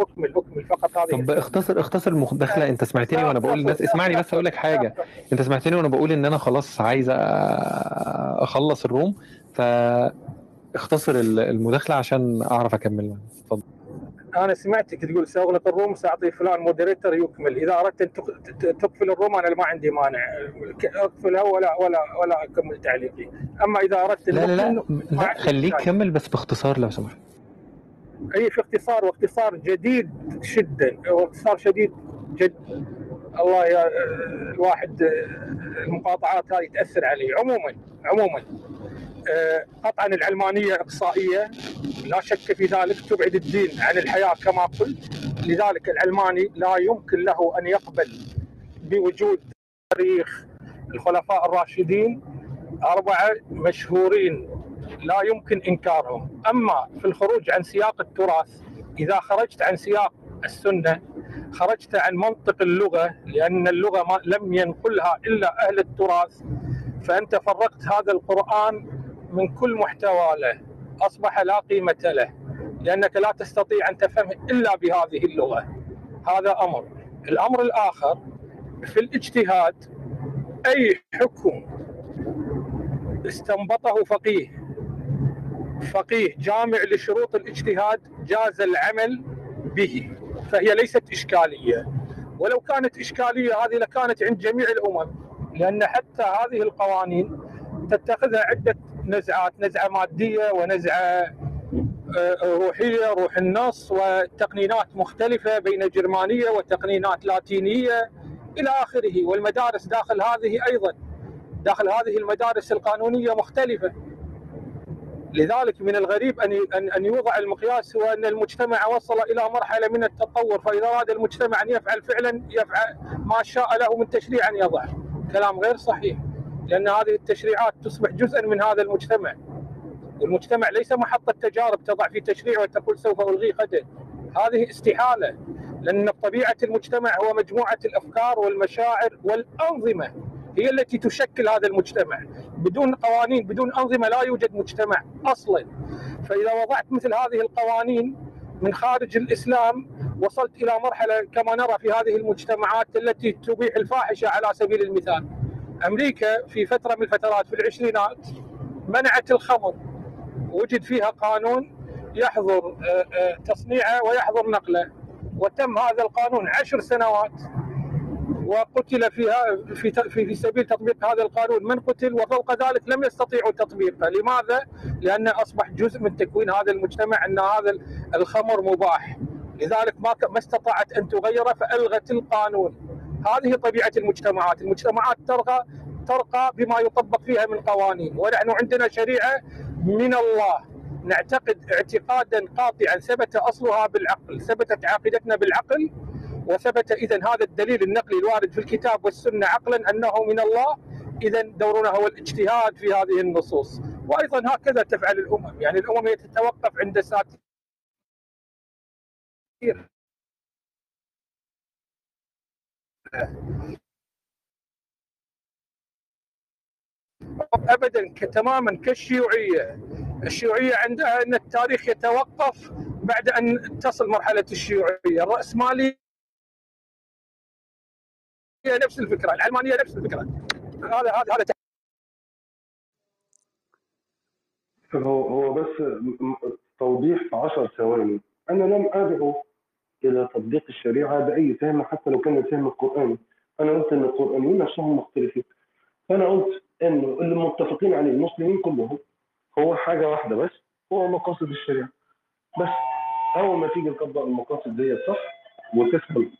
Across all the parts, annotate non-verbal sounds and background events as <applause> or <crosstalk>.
اكمل اكمل فقط هذه طب اختصر اختصر المداخله انت سمعتني وأنا بقول للناس اسمعني بس أقول لك حاجة انت سمعتني وأنا بقول ان أنا خلاص عايز اخلص الروم ف اختصر المداخلة عشان اعرف اكمل. اتفضل. أنا سمعتك تقول سأغلق الروم سأعطي فلان مودريتر يكمل. إذا أردت أن تقفل الروم أنا ما عندي مانع. اقفلها ولا ولا ولا أكمل تعليقي. أما إذا أردت لا لا لا, لا خليك كمل بس باختصار لو سمحت. أي في اختصار واختصار جديد جدا واختصار شديد جدا الله يا الواحد المقاطعات هذه تأثر عليه. عموما عموما قطعا العلمانية إقصائية لا شك في ذلك تبعد الدين عن الحياة كما قلت. لذلك العلماني لا يمكن له أن يقبل بوجود تاريخ الخلفاء الراشدين أربعة مشهورين. لا يمكن إنكارهم. أما في الخروج عن سياق التراث إذا خرجت عن سياق السنة خرجت عن منطق اللغة لأن اللغة ما لم ينقلها إلا أهل التراث فأنت فرقت هذا القرآن من كل محتوى له. أصبح لا قيمة له لأنك لا تستطيع أن تفهمه إلا بهذه اللغة. هذا أمر. الأمر الآخر في الاجتهاد أي حكم استنبطه فقيه؟ فقيه جامع لشروط الاجتهاد جاز العمل به. فهي ليست إشكالية. ولو كانت إشكالية هذه لكانت عند جميع الأمم لأن حتى هذه القوانين تتخذها عدة نزعات نزعة مادية ونزعة روحية روح النص وتقنينات مختلفة بين جرمانية وتقنينات لاتينية إلى آخره. والمدارس داخل هذه أيضا داخل هذه المدارس القانونية مختلفة. لذلك من الغريب أن ان يوضع المقياس هو أن المجتمع وصل إلى مرحلة من التطور فإذا أراد المجتمع أن يفعل فعلا يفعل ما شاء له من تشريع أن يضع. كلام غير صحيح لأن هذه التشريعات تصبح جزءا من هذا المجتمع. والمجتمع ليس محطه تجارب تضع في تشريع وتقول سوف الغيه غدا هذه استحالة لأن طبيعه المجتمع هو مجموعة الأفكار والمشاعر والأنظمة. هي التي تشكل هذا المجتمع. بدون قوانين بدون أنظمة لا يوجد مجتمع أصلا. فإذا وضعت مثل هذه القوانين من خارج الإسلام وصلت إلى مرحلة كما نرى في هذه المجتمعات التي تبيح الفاحشة على سبيل المثال. أمريكا في فترة من الفترات في العشرينات منعت الخمر. وجد فيها قانون يحظر تصنيعه ويحظر نقله. وتم هذا القانون عشر سنوات. وقتل فيها في في سبيل تطبيق هذا القانون. من قتل وفوق ذلك لم يستطيعوا تطبيقه، لماذا؟ لأنه أصبح جزء من تكوين هذا المجتمع أن هذا الخمر مباح، لذلك ما ما استطاعت أن تغيره فألغت القانون. هذه طبيعة المجتمعات، المجتمعات ترقى ترقى بما يطبق فيها من قوانين، ونحن عندنا شريعة من الله. نعتقد اعتقادا قاطعا. ثبت أصلها بالعقل، ثبتت عقيدتنا بالعقل. وثبت اذا هذا الدليل النقلي الوارد في الكتاب والسنة عقلا أنه من الله. اذا دورنا هو الاجتهاد في هذه النصوص. وأيضا هكذا تفعل الأمم. يعني الأمم هي تتوقف عند ساتير. ابدا تماما كالشيوعية. الشيوعية عندها أن التاريخ يتوقف بعد أن تصل مرحلة الشيوعية. الراسماليه نفس الفكرة العلمانيه نفس الفكرة. هذا هذا هذا هو هو بس توضيح في 10 ثواني. أنا لم أدعو إلى تطبيق الشريعة بأي فهم حتى لو كان الفهم القراني أنا قلت إن القرانيين نفسهم مختلفين. فانا قلت انه اللي متفقين عليه المسلمين كلهم هو حاجة واحدة بس هو مقاصد الشريعة. بس أول ما تيجي تطبق المقاصد ديت صح؟ وتفهم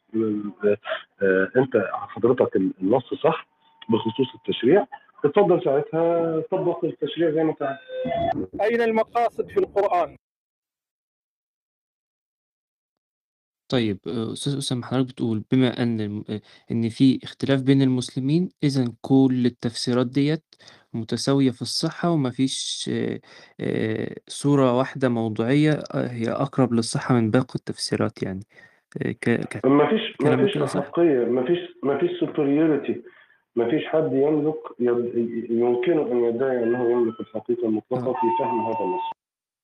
انت حضرتك النص صح بخصوص التشريع اتفضل ساعتها طبق التشريع زي ما انت أين المقاصد في القرآن؟ طيب أستاذ أسامة حضرتك بتقول بما أن إن في اختلاف بين المسلمين اذا كل التفسيرات ديت متساوية في الصحة وما فيش صورة واحدة موضوعية هي أقرب للصحة من باقي التفسيرات يعني ك... ك... ما فيش ما فيش احقيه ما فيش ما فيش سوبريوريتي ما فيش حد يملك يد... يمكنه أن يدعي أنه يملك الحقيقة المطلقة في فهم هذا النص.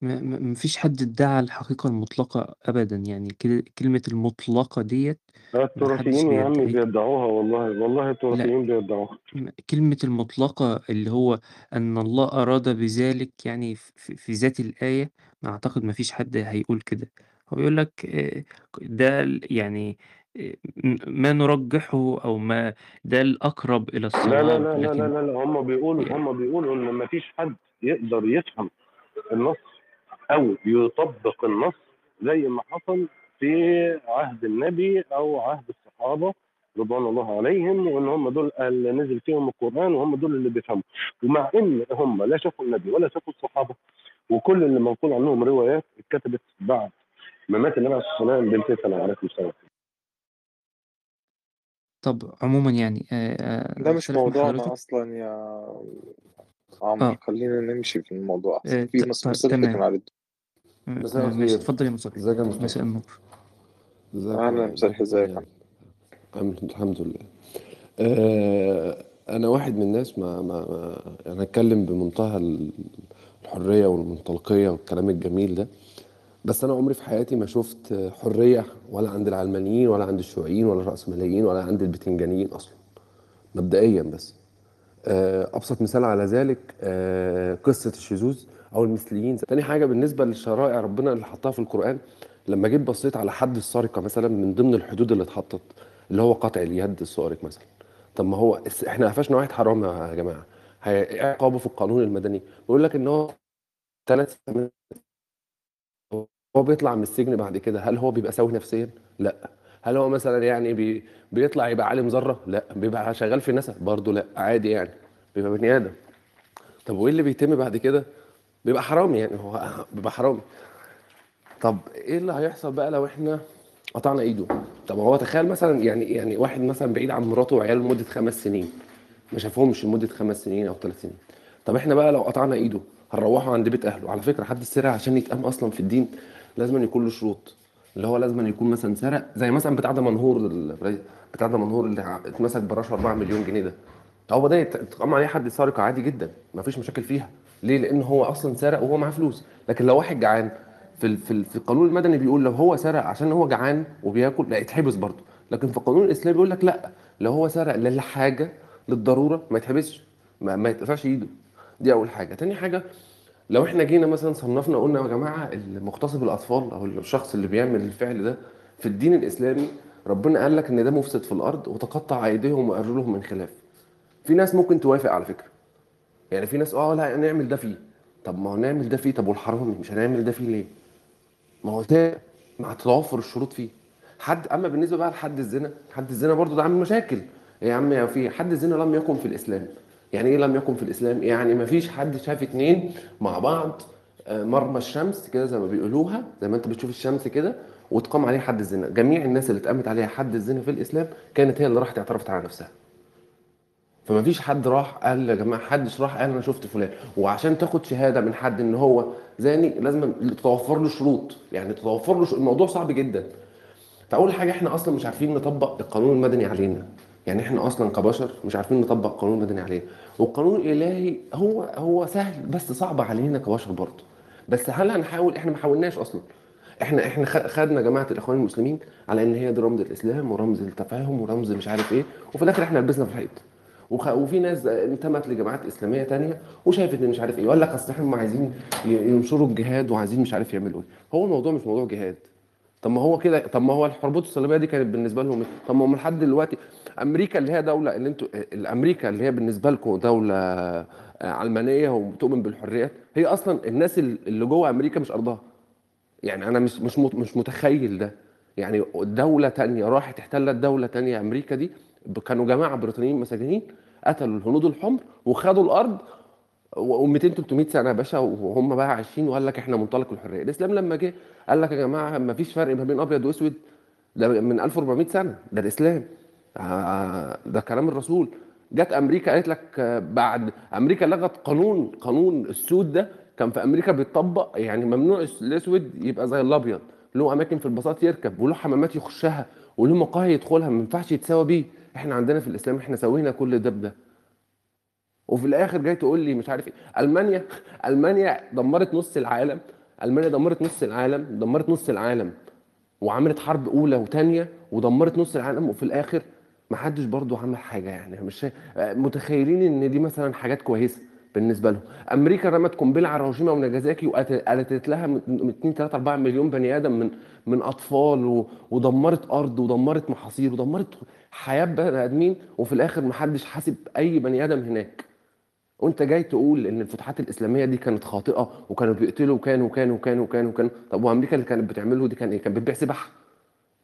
ما فيش حد ادعى الحقيقة المطلقة أبدًا، يعني كل كلمة المطلقة حدش التراثيين يا عمي. بيدعوها والله والله. التراثيين بيدعوها. كلمة المطلقة اللي هو أن الله أراد بذلك يعني في ذات الآية، أعتقد ما فيش حد هيقول كده، هو بيقول لك آآ ده ال يعني آآ م ما نرجحه أو ما ده الأقرب إلى لا لا الصواب، لا لا لا لكن لا, لا. هم بيقولوا ي هم بيقولوا إن ما فيش حد يقدر يفهم النص أو يطبق النص زي ما حصل في عهد النبي أو عهد الصحابة رضوان الله عليهم وإن هم دول اللي نزل فيهم القرآن وهم دول اللي بيفهموا ومع إن هم لا شافوا النبي ولا شافوا الصحابة وكل اللي منقول عنهم روايات اتكتبت بعد ما مات النبي عليه الصلاة والسلام بنت سنه عليه السلام. طب عمومًا يعني آآ ده مش موضوعنا أصلًا يا عمرو، آه. خلّينا نمشي في الموضوع آآ في طيب مصطفى كان تمام. على مساء الخير. اتفضل يا مصطفى. ازيك يا مصطفى؟ مساء النور. يا- مساء الخير، ازيك يا الحمد الحمد لله. آه، أنا واحد من الناس ما ما, ما أنا أتكلم بمنتهى ال- الحرية والمنطلقية والكلام الجميل ده. بس أنا عمري في حياتي ما شفت حرية ولا عند العلمانيين ولا عند الشيوعيين ولا الراسماليين ولا عند البتنجانيين أصلا مبدئيا بس. آه، أبسط مثال على ذلك آه، قصة الشذوذ أو المثليين. تاني حاجة بالنسبة للشرائع ربنا اللي حطها في القرآن لما جيت بصيت على حد السرقه مثلا من ضمن الحدود اللي اتحطت اللي هو قطع اليد السارق مثلا. طب ما هو إحنا قفشنا واحد حرام يا جماعة. إيه عقابه في القانون المدني؟ بيقول لك إن هو ثلاث هو بيطلع من السجن بعد كده هل هو بيبقى سوي نفسيا؟ لا. هل هو مثلا يعني بي بيطلع يبقى عالم ذرة؟ لا. بيبقى شغال في ناسا برضه لا. عادي يعني. بيبقى بني آدم. طب وإيه اللي بيتم بعد كده؟ بيبقى حرامي يعني. هو <laughs> بيبقى حرامي طب إيه اللي هيحصل بقى لو إحنا قطعنا إيده؟ طب هو تخيل مثلا يعني يعني واحد مثلا بعيد عن مراته وعياله لمدة خمس سنين. ما شافهمش لمدة خمس سنين أو ثلاث سنين. طب إحنا بقى لو قطعنا إيده هنروحه عند بيت أهله؟ على فكرة حد السرقه عشان يتقام أصلا في الدين؟ لازم يكون له شروط. اللي هو لازم يكون مثلا سرق زي مثلا بتاع ده منهور بتاع ده منهور اللي اتمسك برشوه 4 مليون جنيه ده. هو ده يت- يتقام عليه حد سرقه عادي جدا ما فيش مشاكل فيها. ليه؟ لأن هو أصلا سرق وهو معاه فلوس. لكن لو واحد جعان في في في القانون المدني بيقول لو هو سرق عشان هو جعان وبياكل لا يتحبس برضه. لكن في القانون الإسلامي بيقول لك لا لو هو سرق للحاجة للضرورة ما يتحبسش ما, ما يتقطعش إيده. دي أول حاجة. تاني حاجة لو إحنا جينا مثلا صنفنا قلنا يا جماعة المغتصب الأطفال أو الشخص اللي بيعمل الفعل ده في الدين الإسلامي ربنا قال لك إن ده مفسد في الأرض وتقطع أيديهم وأرجلهم من خلاف. في ناس ممكن توافق على فكرة. يعني في ناس آه لا نعمل ده فيه. طب ما هو نعمل ده فيه طب والحرامي مش هنعمل ده فيه ليه؟ ما هو ده مع توافر الشروط فيه. حد أما بالنسبة بقى لحد الزنا حد الزنا برضه ده عامل مشاكل. يا عم يا في حد الزنا لم يكن في الإسلام. يعني إيه لم يكن في الإسلام؟ يعني ما فيش حد شاف اتنين مع بعض آه، مرمى الشمس كده زي ما بيقولوها زي ما أنت بتشوف الشمس كده وتقام عليه حد الزنا. جميع الناس اللي اتقامت عليها حد الزنا في الإسلام كانت هي اللي راحت اعترفت على نفسها. فما فيش حد راح قال يا جماعة حدش راح قال أنا شفت فلان. وعشان تاخد شهادة من حد إن هو زاني لازم تتوفر له شروط. يعني تتوفر له. الموضوع صعب جدا. فأول حاجة إحنا أصلا مش عارفين نطبق القانون المدني علينا. يعني إحنا أصلا كبشر مش عارفين نطبق القانون المدني علينا والقانون الإلهي هو هو سهل بس صعب علينا كبشر برضه. بس هل هنحاول؟ إحنا ما حاولناش أصلا. إحنا إحنا خدنا جماعة الإخوان المسلمين على إن هي دي رمز الإسلام ورمز التفاهم ورمز مش عارف إيه وفي الآخر إحنا لبسنا في الحيط. وفي ناس انتمت لجماعات إسلامية تانية وشافت إن مش عارف إيه وقال لك أصل إحنا عايزين ينشروا الجهاد وعايزين مش عارف يعملوا إيه. هو الموضوع مش موضوع جهاد. طب ما هو كده طب ما هو الحربات الصليبية دي كانت بالنسبة لهم إيه؟ طب ما هم لحد دلوقتي أمريكا اللي هي دولة اللي أنتوا الأمريكا اللي هي بالنسبة لكم دولة آه، علمانية وبتؤمن بالحريات هي أصلا الناس اللي جوه أمريكا مش أرضها يعني أنا مش مش مش متخيل ده يعني دولة تانية راحت احتلت دولة تانية أمريكا دي كانوا جماعة بريطانيين مساجين قتلوا الهنود الحمر وخدوا الأرض و200 300 سنة يا باشا وهم بقى عايشين وقال لك إحنا منطلق الحرية الاسلام لما جه قال لك يا جماعة ما فيش فرق ما بين ابيض واسود ده من 1400 سنة ده الاسلام آه، ده كلام الرسول جت أمريكا قالت لك آه، بعد أمريكا لغت قانون قانون السود ده كان في أمريكا بيتطبق يعني ممنوع الاسود يبقى زي الابيض له اماكن في البساط يركب وله حمامات يخشها وله مقاهي يدخلها ما ينفعش يتساوى بيه إحنا عندنا في الاسلام إحنا سوينا كل ده بده وفي الآخر جاي تقول لي مش عارف إيه. ألمانيا ألمانيا دمرت نص العالم. ألمانيا دمرت نص العالم دمرت نص العالم وعملت حرب أولى وثانيه ودمرت نص العالم وفي الآخر ما حدش برضو عمل حاجة يعني. مش متخيلين إن دي مثلا حاجات كويسة بالنسبة لهم. أمريكا رمت قنبلة على هيروشيما وناجازاكي وقتلت لها من 2 3 4 مليون بني آدم من من أطفال ودمرت أرض ودمرت محاصيل ودمرت حياة بني آدمين وفي الآخر ما حدش حاسب أي بني آدم هناك. وانت جاي تقول إن الفتوحات الإسلامية دي كانت خاطئة وكانوا بيقتلوا وكانوا وكانوا وكانوا وكانوا وكانوا؟ طب وأمريكا اللي كانت بتعمله دي كان إيه؟ كانت بتبيع سباحة.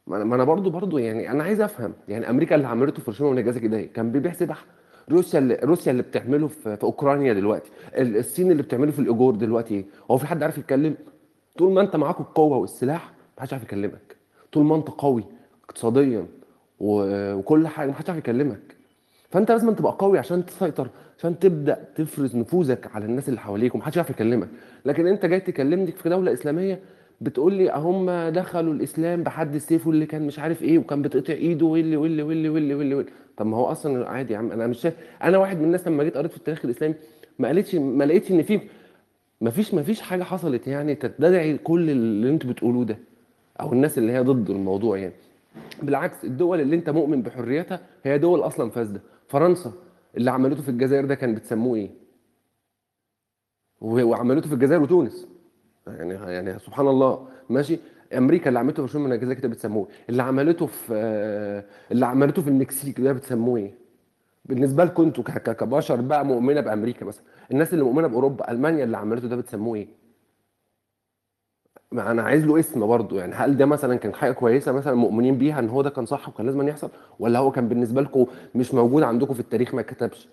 ما أنا برضو برضو يعني أنا عايز أفهم يعني أمريكا اللي عملته في هيروشيما وناجازاكي ده؟ كان بيبيع سباحة. روسيا اللي روسيا اللي بتعمله في, في أوكرانيا دلوقتي. ال- الصين اللي بتعمله في الإيجور دلوقتي إيه؟ هو في حد عارف يتكلم؟ طول ما أنت معاك القوة والسلاح ما حدش عارف يكلمك. طول ما أنت قوي اقتصاديا وكل حاجة ما حدش عارف يكلمك. فأنت لازم تبقى قوي عشان تسيطر عشان تبدأ تفرز نفوذك على الناس اللي حواليك ومحدش يعرف يكلمك. لكن انت جاي تكلمني في دولة إسلامية بتقول لي هم دخلوا الإسلام بحد السيف واللي كان مش عارف إيه وكان بتقطع إيده واللي واللي واللي واللي واللي, واللي. طب ما هو أصلا عادي يا عم أنا مش شايف أنا واحد من الناس لما جيت قريت في التاريخ الإسلامي ما قالتش ما لقيتش إن في ما فيش ما فيش حاجة حصلت يعني تدعي كل اللي أنتوا بتقولوه ده أو الناس اللي هي ضد الموضوع يعني. بالعكس الدول اللي انت مؤمن بحريتها هي دول أصلا فاسدة. فرنسا اللي عملته في الجزائر ده كان بتسموه إيه؟ وعملته في الجزائر وتونس. يعني يعني سبحان الله. ماشي؟ أمريكا اللي عملته في شمال الجزائر كده بتسموه؟ اللي عملته في اللي عملته في المكسيك ده بتسموه إيه؟ بالنسبة لكم أنتوا كبشر بقى مؤمنة بأمريكا مثلا. الناس اللي مؤمنة بأوروبا ألمانيا اللي عملته ده بتسموه إيه؟ ما أنا عايز له اسم برضه يعني هل ده مثلا كان حاجة كويسة مثلا مؤمنين بيها إن هو ده كان صح وكان لازم يحصل؟ ولا هو كان بالنسبة لكم مش موجود عندكم في التاريخ ما كتبش؟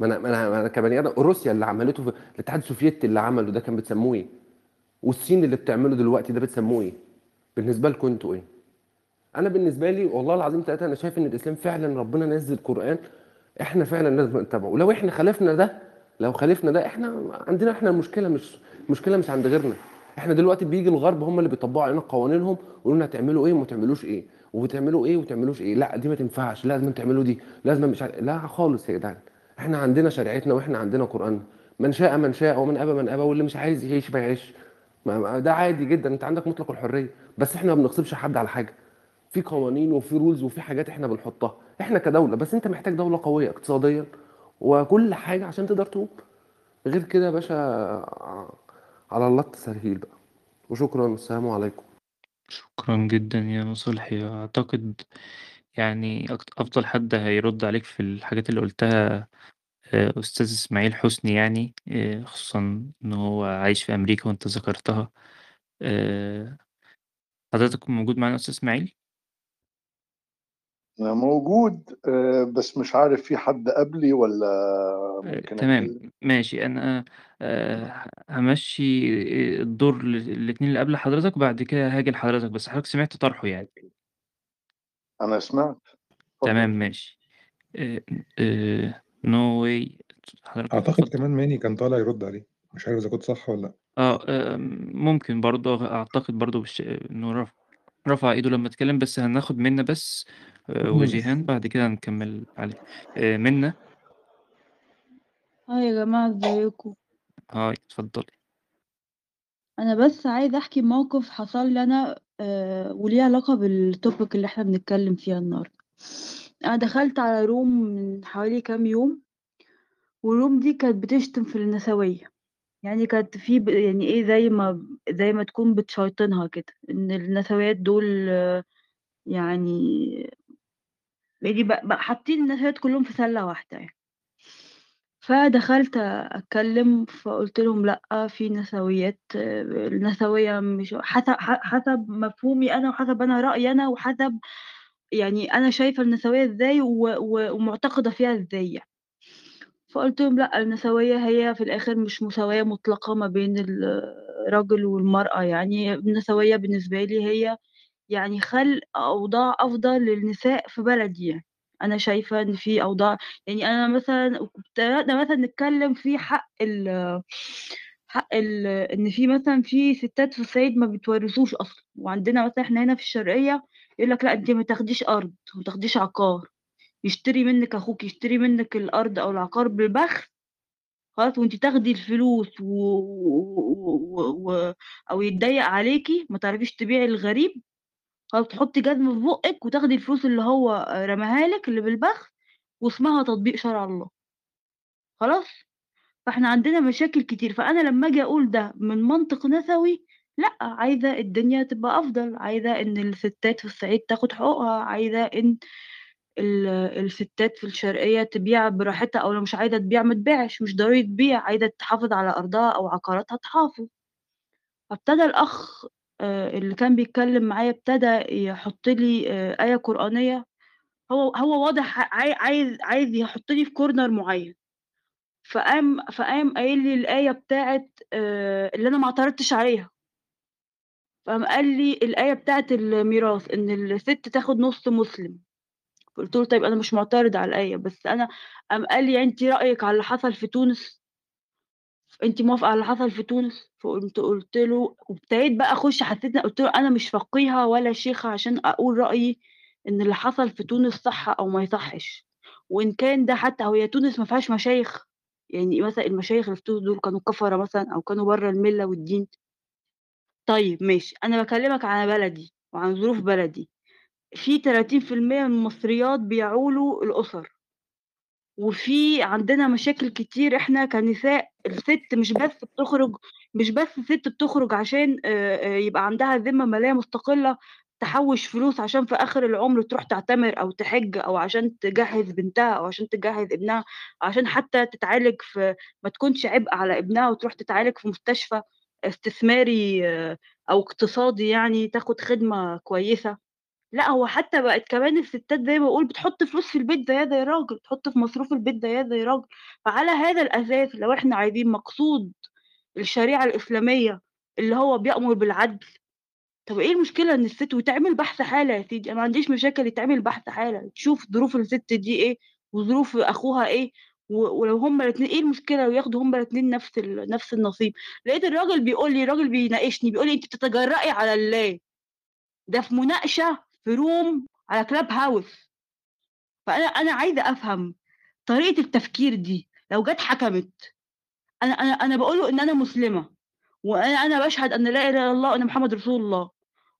ما أنا ما أنا, أنا كبني آدم روسيا اللي عملته في الاتحاد السوفيتي اللي عمله ده كان بتسموه إيه؟ والصين اللي بتعمله دلوقتي ده بتسموه إيه؟ بالنسبة لكم أنتوا إيه؟ أنا بالنسبة لي والله العظيم ثلاثة أنا شايف إن الإسلام فعلا ربنا نزل قرآن إحنا فعلا لازم نتبعه. ولو إحنا خالفنا ده لو خالفنا ده إحنا عندنا إحنا المشكلة مش مشكلة مش عند غيرنا. إحنا دلوقتي بيجي الغرب هم اللي بيطبقوا علينا قوانينهم ويقولوا لنا هتعملوا إيه وما تعملوش إيه وبتعملوا إيه وتعملوش إيه لا دي ما تنفعش لازم تعملوا دي لازم مش عارف لا خالص يا جدعان. إحنا عندنا شريعتنا وإحنا عندنا قرآن. من شاء من شاء ومن أبى من أبى واللي مش عايز يعيش ما يعيش. ده عادي جدا انت عندك مطلق الحرية. بس إحنا ما بنغصبش حد على حاجة. في قوانين وفي رولز وفي حاجات إحنا بنحطها. إحنا كدولة بس انت محتاج دولة قوية اقتصاديا وكل حاجة عشان تقدر تقوم. غير كده يا باشا على الله التسهيل بقى. وشكرا والسلام عليكم. شكرا جدا يا صلحي. أعتقد يعني أفضل حد هيرد عليك في الحاجات اللي قلتها آه، أستاذ إسماعيل حسني يعني آه، خصوصا إن هو عايش في أمريكا وأنت ذكرتها. آه، حضرتك موجود معانا أستاذ إسماعيل؟ موجود آه، بس مش عارف في حد قبلي ولا آه، ممكن تمام ماشي. أنا آه، همشي الدور ل- الاتنين اللي قبل حضرتك وبعد كده هاجي لحضرتك. بس حضرتك سمعت طرحه يعني. أنا سمعت. تمام اتفضل ماشي نو واي حضرتك أعتقد اتفضل. كمان ماني كان طالع يرد عليه. مش عارف إذا كنت صح ولا لأ. آه آه، ممكن برضه. أعتقد برضه بش... إنه رفع رفع إيده لما اتكلم بس هناخد منا بس آه، وجيهان بعد كده هنكمل عليه. آه، منا آه يا جماعة ازيكم؟ hi اتفضلي. أنا بس عايزة أحكي موقف حصل لي أنا آه وليه علاقة بال topic اللي إحنا بنتكلم فيها النهاردة. أنا دخلت على room من حوالي كام يوم وال room دي كانت بتشتم في النسوية. يعني كانت في ب- يعني إيه زي ما زي ما تكون بتشيطنها كده إن النسويات دول آه، يعني يعني بقى حاطين النسويات كلهم في سلة واحدة يعني فدخلت أتكلم فقلت لهم لأ في نسويات النسوية مش حسب حسب مفهومي أنا وحسب أنا رأيي أنا وحسب يعني أنا شايفة النسوية و- ومعتقدة فيها إزاي يعني. فقلت لهم لأ النسوية هي في الآخر مش مساواة مطلقة ما بين الرجل والمرأة يعني النسوية بالنسبة لي هي يعني خلق أوضاع أفضل للنساء في بلدي. يعني أنا شايفة إن في أوضاع يعني أنا مثلا ابتدأنا مثلا نتكلم في حق ال حق ال إن في مثلا في ستات في الصعيد ما بتورثوش أصلا. وعندنا مثلا إحنا هنا في الشرقية يقول لك لا أنت ما تاخديش أرض وما تاخديش عقار. يشتري منك أخوك يشتري منك الأرض أو العقار بالبخس خلاص وأنتِ تاخدي الفلوس و و و و أو يتضيّق عليكِ ما تعرفيش تبيعي للغريب، خلاص تحطّي جزمة في بُقِّك وتاخدي الفلوس اللي هو رماها لِك اللي بالبخس واسمها تطبيق شرع الله. خلاص؟ فإحنا عندنا مشاكل كتير، فأنا لمّا آجي أقول ده من منطق نسوي، لأ، عايزة الدنيا تبقى أفضل، عايزة إن الستات في الصعيد تاخد حقوقها، عايزة إن ال الستات في الشرقية تبيع براحتها أو لو مش عايزة تبيع ما تبيعش، مش ضروري تبيع، عايزة تحافظ على أرضها أو عقاراتها تحافظ. فابتدى الأخ آآ اللي كان بيتكلم معايا ابتدى يحط لي آآ آية قرآنية، هو هو واضح عاي عايز عايز يحطني في corner معيّن. فقام فقام قايل لي الآية بتاعة آآ اللي أنا ما اعترضتش عليها. فقام قال لي الآية بتاعة الميراث، إن الست تاخد نُص مسلم. قُلت له: "طيب أنا مش معترض على الآية، بس أنا" قام قال لي: "يعني أنتِ رأيِك على اللي حصل في تونس؟" أنتِ موافقة على اللي حصل في تونس؟ فقُمت قُلت له وابتديت بقى أخُش حسيت قُلت له: "أنا مش فقيهة ولا شيخة عشان أقول رأيي إن اللي حصل في تونس صح أو ما يصحّش، وإن كان ده حتى هي تونس ما فيهاش مشايخ؟ يعني مثلًا المشايخ اللي في تونس دول كانوا كفرة مثلًا أو كانوا برّه المِلّة والدين؟" طيب ماشي، أنا باكلمك على بلدي وعن ظروف بلدي، في 30% من المصريات بيعولوا الأُسَر. وفي عندنا مشاكل كتير إحنا كنساء، الست مش بس بتخرج مش بس الست بتخرج عشان آآ آآ يبقى عندها ذمة مالية مستقلة، تحوّش فلوس عشان في آخر العمر تروح تعتمر أو تحِج أو عشان تجهّز بنتها أو عشان تجهّز ابنها، عشان حتى تتعالج في ما تكونش عبء على ابنها وتروح تتعالج في مستشفى استثماري أو اقتصادي يعني تاخد خدمة كويسة. لأ، هو حتى بقت كمان الستات زي ما باقول بتحط فلوس في البيت زيها زي الراجل، بتحط في مصروف البيت زيها زي الراجل، فعلى هذا الأساس لو إحنا عايزين مقصود الشريعة الإسلامية اللي هو بيأمر بالعدل، طب إيه المشكلة إن الست ويتعمل بحث حالة يا سيدي، أنا ما عنديش مشاكل يتعمل بحث حالة، تشوف ظروف الست دي إيه وظروف أخوها إيه، ولو هُم الاتنين إيه المشكلة وياخدوا هُم الاتنين نفس ال نفس النصيب، لقيت الراجل بيقول لي الراجل بيناقشني بيقول لي: "أنتِ بتتجرأي على الله." ده في مناقشة في room على clubhouse. فأنا أنا عايزة أفهم طريقة التفكير دي لو جات حكمت، أنا أنا أنا باقول له إن أنا مسلمة، وأنا أنا باشهد أن لا إله إلا الله وأن محمد رسول الله،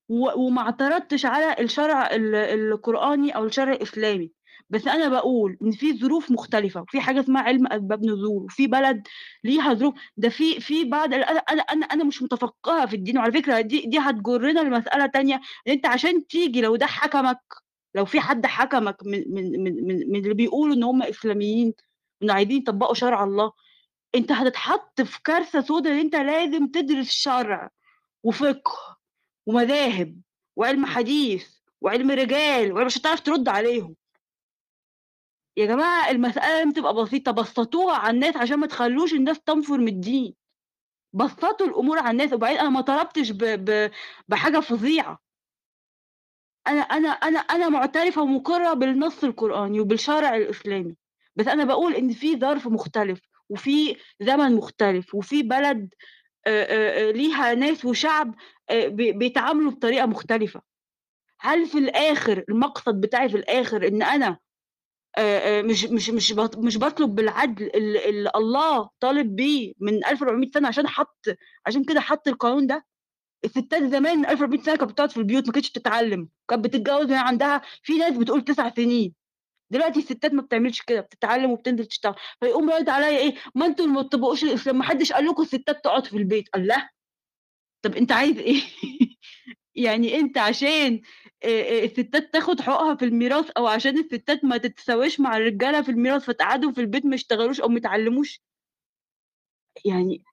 وما اعترضتش على الشرع ال القرآني أو الشرع الإسلامي، بس أنا باقول إن في ظروف مختلفة، وفي حاجة اسمها علم أسباب نزول، وفي بلد ليها ظروف. ده في في بعض أنا أنا أنا مش متفقهة في الدين، وعلى فكرة دي دي هتجرنا لمسألة تانية، أنت عشان تيجي لو ده حكمك لو في حد حكمك من من من من من اللي بيقولوا إن هُم إسلاميين وإن عايزين يطبّقوا شرع الله، أنت هتتحط في كارثة سودا إن أنت لازم تدرس شرع وفقه ومذاهب وعلم حديث وعلم رجال ومش هتعرف ترد عليهم. يا جماعة المسألة لازم تبقى بسيطة، بسّطوها على الناس عشان ما تخلّوش الناس تنفر من الدين. بسّطوا الأمور على الناس، وبعدين أنا ما طلبتش ب ب بحاجة فظيعة. أنا أنا أنا أنا مُعترفة ومُقرّة بالنص القرآني وبالشرع الإسلامي، بس أنا باقول إن في ظرف مختلف، وفي زمن مختلف، وفي بلد ليها ناس وشعب بيتعاملوا بطريقة مختلفة. هل في الآخر المقصد بتاعي في الآخر إن أنا مش مش مش باط مش باطلب بالعدل ال اللي الله طالب بيه من 1400 سنة عشان حَط عشان كده حَط القانون ده؟ الستات زمان 1400 سنة كانت بتقعد في البيوت ما كانتش بتتعلم، كانت بتتجوز وهي عندها في ناس بتقول 9 سنين. دلوقتي الستات ما بتعملش كده، بتتعلم وبتنزل تشتغل، فيقوم رادد عليّا إيه، ما اللي ما بتطبّقوش الإسلام، ما حدش قال لكم الستات تقعد في البيت، الله! طب أنت عايز إيه؟ <laughs> يعني أنت عشان الستات تاخد حقوقها في الميراث أو عشان الستات ما تتساواش مع الرجالة في الميراث فتقعّدهم في البيت ما يشتغلوش أو ما يتعلموش؟ يعني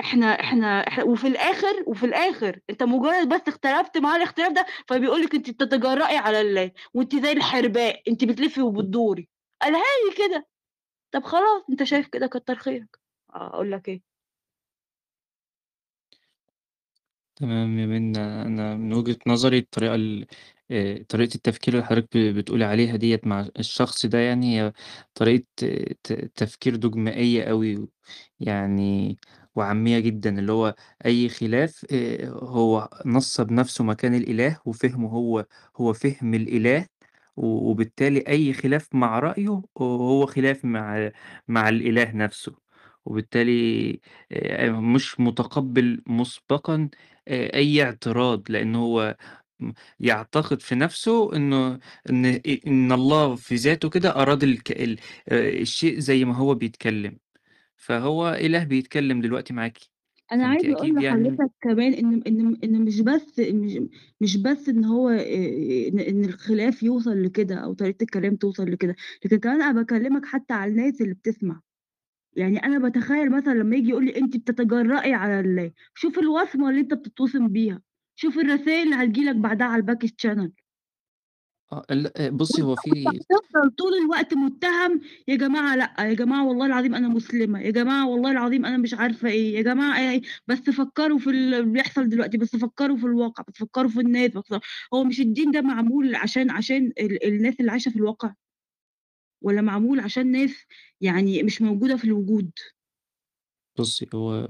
إحنا إحنا إح وفي الآخر وفي الآخر أنت مجرد بس اختلفت معاه الاختلاف ده، فبيقول لِك أنتِ بتتجرأي على الله، وأنتِ زي الحرباء، أنتِ بتلفي وبتدوري، قالها لي كده. طب خلاص أنت شايف كده كتّر خيرك، أقول لك إيه؟ تمام يا منى، أنا من وجهة نظري الطريقة ال آآ طريقة التفكير اللي حضرتك ب بتقولي عليها ديّة مع الشخص ده يعني هي طريقة ت تفكير دُجمائية أوي، يعني وعامية جدًا، اللي هو أي خلاف آآ هو نصّب نَفْسه مكان الإله وفهمه هو هو فهم الإله، وبالتالي أي خلاف مع رأيه هو خلاف مع مع الإله نفسه، وبالتالي مش متقبّل مسبقًا آآ أي اعتراض، لإن هو م يعتقد في نفسه إنه إن أ إن الله في ذاته كده أراد الك ال آآ الشيء زي ما هو بيتكلّم، فهو إله بيتكلّم دلوقتي معاكِ، أنا فأنتِ عايزة أقول أكيد يعني لحضرتك كمان إن إن إن مش بس مش مش بس إن هو آآ إن إن الخلاف يوصل لكده أو طريقة الكلام توصل لكده، لكن كمان أنا باكلّمك حتى على الناس اللي بتسمع، يعني أنا باتخيّل مثلًا لمّا ييجي يقول لي أنتِ بتتجرأي على الله، شوف الوصمة اللي أنت بتتوصم بيها، شوف الرسايل اللي هتيجي لك بعدها على channel. آه، ال بُصّي وأنت هو في طول الوقت متّهم يا جماعة لأ، يا جماعة والله العظيم أنا مسلمة، يا جماعة والله العظيم أنا مش عارفة إيه، يا جماعة آآ بس فكّروا في اللي بيحصل دلوقتي، بس فكّروا في الواقع، بس فكّروا في الناس، بس هو مش الدين ده معمول عشان عشان ال الناس اللي عايشة في الواقع؟ والّا معمول عشان ناس يعني مش موجودة في الوجود؟ بُصّي، هو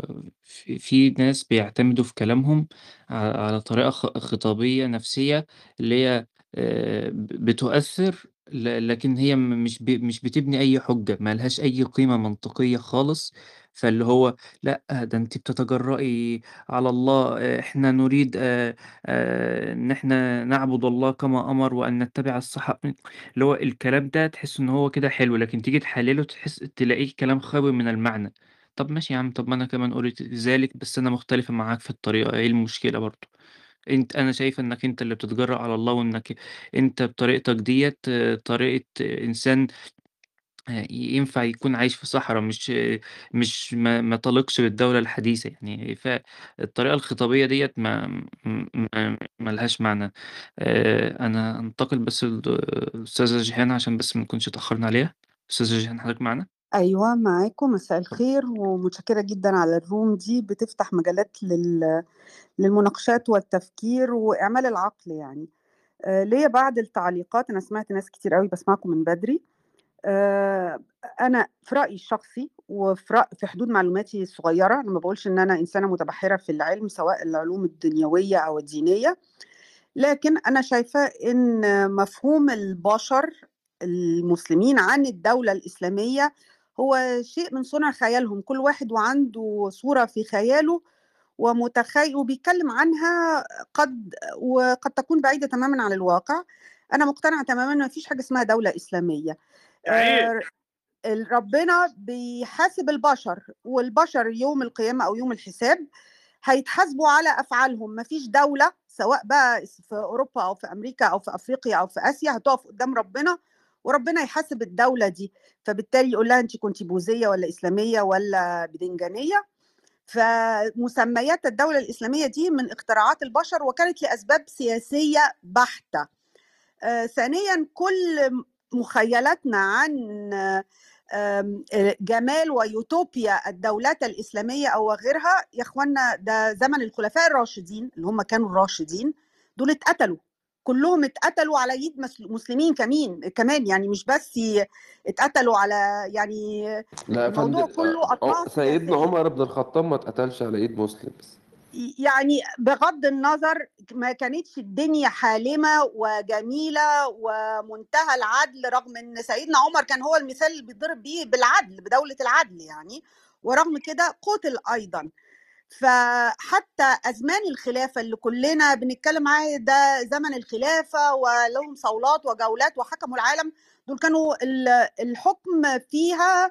في ناس بيعتمدوا في كلامهم على طريقة خطابية نفسية اللي هي ب بتؤثّر لكن هي مش مش بتبني أي حجة، ما لهاش أي قيمة منطقية خالص، فاللي هو لأ، ده أنتِ بتتجرئي على الله، آآ إحنا نريد آآ آآ إن إحنا نعبد الله كما أمر وأن نتبع الصح اللي هو الكلام ده تحس إن هو كده حلو، لكن تيجي تحلّله تحس تلاقيه كلام خاوي من المعنى. طب ماشي يا عم، طب ما أنا كمان قُلت ذلك، بس أنا مختلفة معاك في الطريقة، إيه المشكلة برضه؟ أنت أنا شايفة إنك أنت اللي بتتجرأ على الله، وإنك أنت بطريقتك ديّة طريقة إنسان آآ ينفع يكون عايش في صحرا، مش مش ما ما تليقش بالدولة الحديثة يعني، فالطريقة الخطابية ديّة ما ما ما لهاش معنى. آآ أنا هانتقل بس لد الأستاذة جيهان عشان بس ما نكونش اتأخرنا عليها. أستاذة جيهان حضرتِك معانا؟ أيوه معاكم، مساء. الخير، ومتشكرة جدًا على الroom دي بتفتح مجالات لل للمناقشات والتفكير وإعمال العقل يعني. آآ ليّا بعض التعليقات، أنا سمعت ناس كتير أوي باسمعكم من بدري. آآ أنا في رأيي الشخصي وفي رأ في حدود معلوماتي الصغيرة، أنا ما باقولش إن أنا إنسانة متبحرة في العلم سواء العلوم الدنيوية أو الدينية، لكن أنا شايفة إن مفهوم البشر المسلمين عن الدولة الإسلامية هو شيء من صنع خيالهم، كل واحد وعنده صورة في خياله ومتخي وبيتكلم عنها قد وقد تكون بعيدة تمامًا عن الواقع. أنا مقتنعة تمامًا ما فيش حاجة اسمها دولة إسلامية. ال ربنا بيحاسب البشر، والبشر يوم القيامة أو يوم الحساب هيتحاسبوا على أفعالهم، ما فيش دولة سواء بقى في أوروبا أو في أمريكا أو في أفريقيا أو في آسيا هتقف قدّام ربنا، وربنا يحاسب الدولة دي، فبالتالي يقول لها أنتِ كنتِ بوذية والّا إسلامية والّا بدنجانية. فمسميات الدولة الإسلامية دي من اختراعات البشر وكانت لأسباب سياسية بحتة. آآ ثانيًا كل مخيلاتنا عن جمال ويوتوبيا الدولات الإسلامية أو غيرها، يا إخوانا ده زمن الخلفاء الراشدين اللي هم كانوا الراشدين، دول اتقتلوا، كلّهم اتقتلوا على مس مسلمين كمين كمان، يعني مش بس اتقتلوا على يعني لا الموضوع فندم كلّه آه، أطماع ع سيدنا. عمر بن الخطاب ما اتقتلش على إيد مسلم يعني بغض النظر ما كانتش الدنيا حالمة وجميلة ومنتهى العدل، رغم إن سيدنا عمر كان هو المثال اللي بيتضرب بيه بالعدل، بدولة العدل يعني، ورغم كده قُتل أيضًا. فحتى أزمان الخلافة اللي كلّنا بنتكلم عنها ده زمن الخلافة ولهم صولات وجولات وحكموا العالم، دول كانوا ال الحكم فيها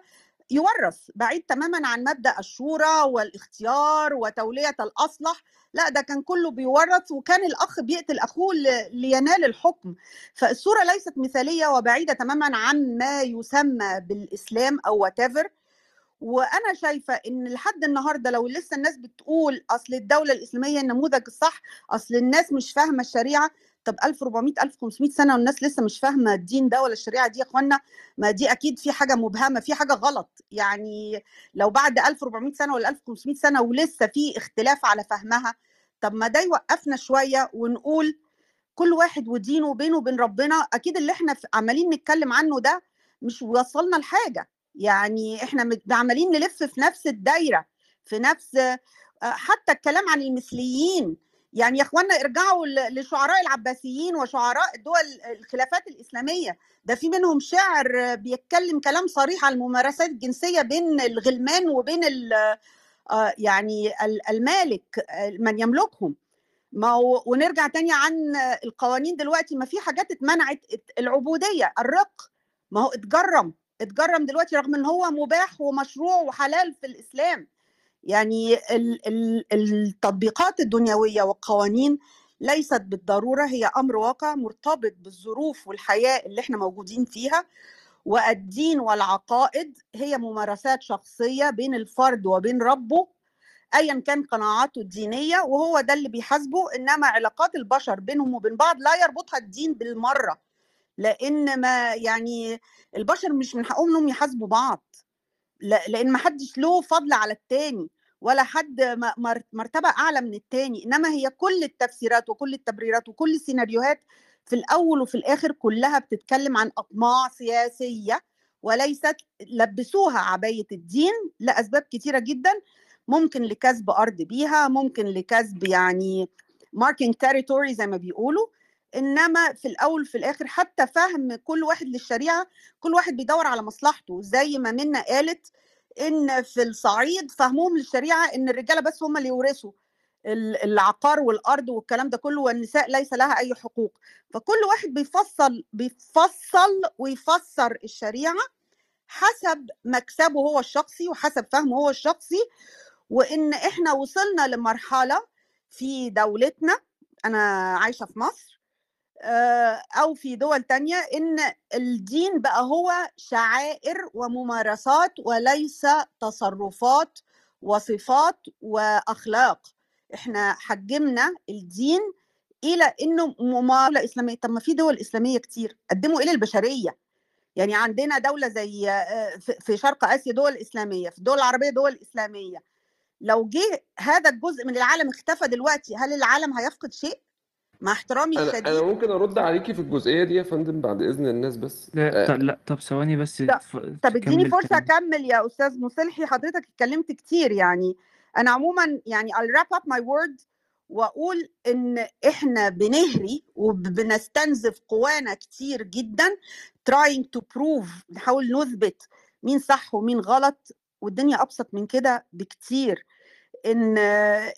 يورّث، بعيد تمامًا عن مبدأ الشورى والاختيار وتولية الأصلح، لأ ده كان كلّه بيورّث وكان الأخ بيقتل أخوه ل لينال الحكم. فالصورة ليست مثالية وبعيدة تمامًا عن ما يسمى بالإسلام أو whatever. وأنا شايفة إن لحد النهارده لو لسه الناس بتقول أصل الدولة الإسلامية النموذج الصح، أصل الناس مش فاهمة الشريعة، طب 1400 1500 سنة والناس لسه مش فاهمة الدين ده ولا الشريعة دي يا إخوانا، ما دي أكيد في حاجة مبهمة، في حاجة غلط. يعني لو بعد 1400 سنة والّا 1500 سنة ولسه في اختلاف على فهمها، طب ما ده يوقّفنا شوية ونقول كل واحد ودينه وبينه وبين ربنا، أكيد اللي إحنا ف عمّالين نتكلم عنه ده مش وصّلنا لحاجة، يعني إحنا مت عمّالين نلِف في نفس الدايرة، في نفس آآ حتى الكلام عن المثليين، يعني يا إخوانا ارجعوا لشعراء العباسيين وشعراء الدول الخلافات الإسلامية. ده في منهم شعر بيتكلم كلام صريح على الممارسات الجنسية بين الغلمان وبين آه، يعني ال- المالك آه، من يملكهم. ما هو ونرجع تاني عن القوانين دلوقتي. ما في حاجات اتمنعت العبودية الرق ما هو اتجرم. اتجرم دلوقتي رغم إن هو مباح ومشروع وحلال في الإسلام. يعني ال- ال- التطبيقات الدنيوية والقوانين ليست بالضرورة هي أمر واقع مرتبط بالظروف والحياة اللي إحنا موجودين فيها والدين والعقائد هي ممارسات شخصية بين الفرد وبين ربه ايا كان قناعاته الدينية وهو ده اللي بيحاسبه إنما علاقات البشر بينهم وبين بعض لا يربطها الدين بالمرة. لإن ما يعني البشر مش من حقهم انهم يحاسبوا بعض. لا- لإن ما حدش له فضل على التاني ولا حد مرتبة أعلى من التاني. إنما هي كل التفسيرات وكل التبريرات وكل السيناريوهات في الأول وفي الآخر كلها بتتكلم عن اطماع سياسية وليست لبسوها عباية الدين لأسباب كتيرة جدا. ممكن لكسب أرض بيها ممكن لكسب يعني marking territory زي ما بيقولوا. إنما في الأول وفي الآخر حتى فهم كل واحد للشريعة كل واحد بيدور على مصلحته. زي ما منا قالت إن في الصعيد فهمهم للشريعة إن الرجالة بس هم اللي يورثوا ال- العقار والأرض والكلام ده كله والنساء ليس لها أي حقوق. فكل واحد بيفصل بيفصل ويفسر الشريعة حسب مكسبه هو الشخصي وحسب فهمه هو الشخصي. وإن إحنا وصلنا لمرحلة في دولتنا أنا عايشة في مصر أو في دول تانية إن الدين بقى هو شعائر وممارسات وليس تصرفات وصفات وأخلاق. إحنا حجمنا الدين إلى إنه ممارسة إسلامية. طب ما في دول إسلامية كتير قدموا إلى البشرية. يعني عندنا دولة زي آه، في في شرق آسيا دول إسلامية في الدول العربية دول إسلامية. لو جه هذا الجزء من العالم اختفى دلوقتي هل العالم هيفقد شيء؟ مع احترامي أنا أنا الشديد. ممكن أرد عليكي في الجزئية دي يا فندم بعد إذن الناس بس. لا آه، طب لا طب ثواني بس. لا ف- طب اديني كلام أكمل يا أستاذ مصلحي حضرتك اتكلمت كتير يعني. أنا عموما يعني I'll wrap up my word وأقول إن إحنا بنهري وبنستنزف قوانا كتير جدا trying to prove نحاول نثبت مين صح ومين غلط والدنيا أبسط من كده بكتير. إن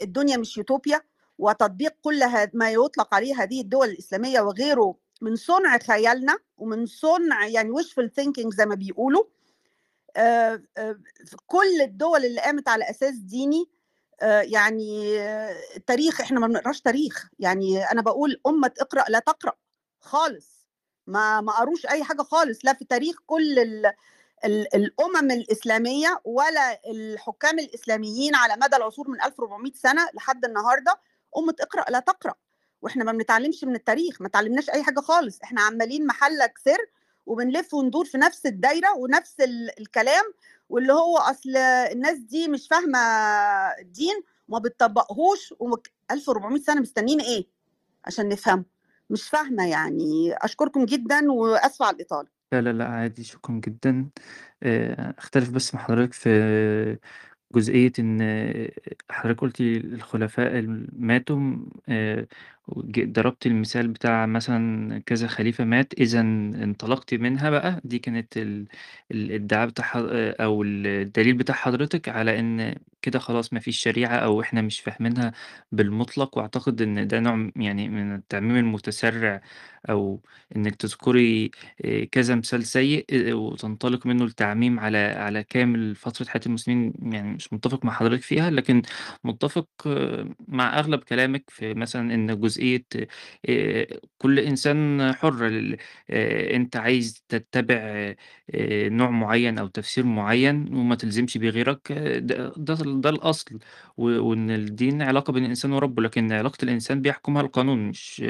الدنيا مش يوتوبيا. وتطبيق كل ما يطلق عليه هذه الدول الإسلامية وغيره من صنع خيالنا ومن صنع يعني wishful thinking زي ما بيقولوا. آه، آه، كل الدول اللي قامت على أساس ديني آه، يعني التاريخ إحنا ما بنقراش تاريخ. يعني أنا بقول أمة اقرأ لا تقرأ خالص. ما ما قروش أي حاجة خالص لا في تاريخ كل ال ال الأمم الإسلامية ولا الحكام الإسلاميين على مدى العصور من 1400 سنة لحد النهارده. امه اقرا لا تقرأ. وإحنا ما بنتعلمش من التاريخ ما تعلمناش أي حاجة خالص. إحنا عمالين محلك سر وبنلف وندور في نفس الدايرة ونفس ال- الكلام واللي هو أصل الناس دي مش فاهمة الدين وما بتطبقهوش ومك... 1400 سنة مستنيين إيه؟ عشان نفهمه. مش فاهمة يعني. أشكركم جدا وأسفة على الإطالة. لا لا لا عادي. شكرا جدا. آه، أختلف بس مع حضرتك في جزئية إن حضرتك قلتي الخلفاء اللي ماتوا آه، ضربت المثال بتاع مثلا كذا خليفة مات إذا انطلقتي منها بقى دي كانت ال- ال- الادعاء بتاع أو الدليل بتاع حضرتك على إن كده خلاص ما فيش شريعة أو إحنا مش فاهمينها بالمطلق وأعتقد إن ده نوع يعني من التعميم المتسرع أو إنك تذكري آه، كذا مثال سيء آه، وتنطلق منه التعميم على على كامل فترة حياة المسلمين يعني مش متفق مع حضرتك فيها لكن متفق آه، مع أغلب كلامك في مثلا إن جزئية كل إنسان حر أنت عايز تتبع نوع معين أو تفسير معين وما تلزمش بغيرك آه، ده ده, الأصل وإن الدين علاقة بين الإنسان وربه لكن علاقة الإنسان بيحكمها القانون مش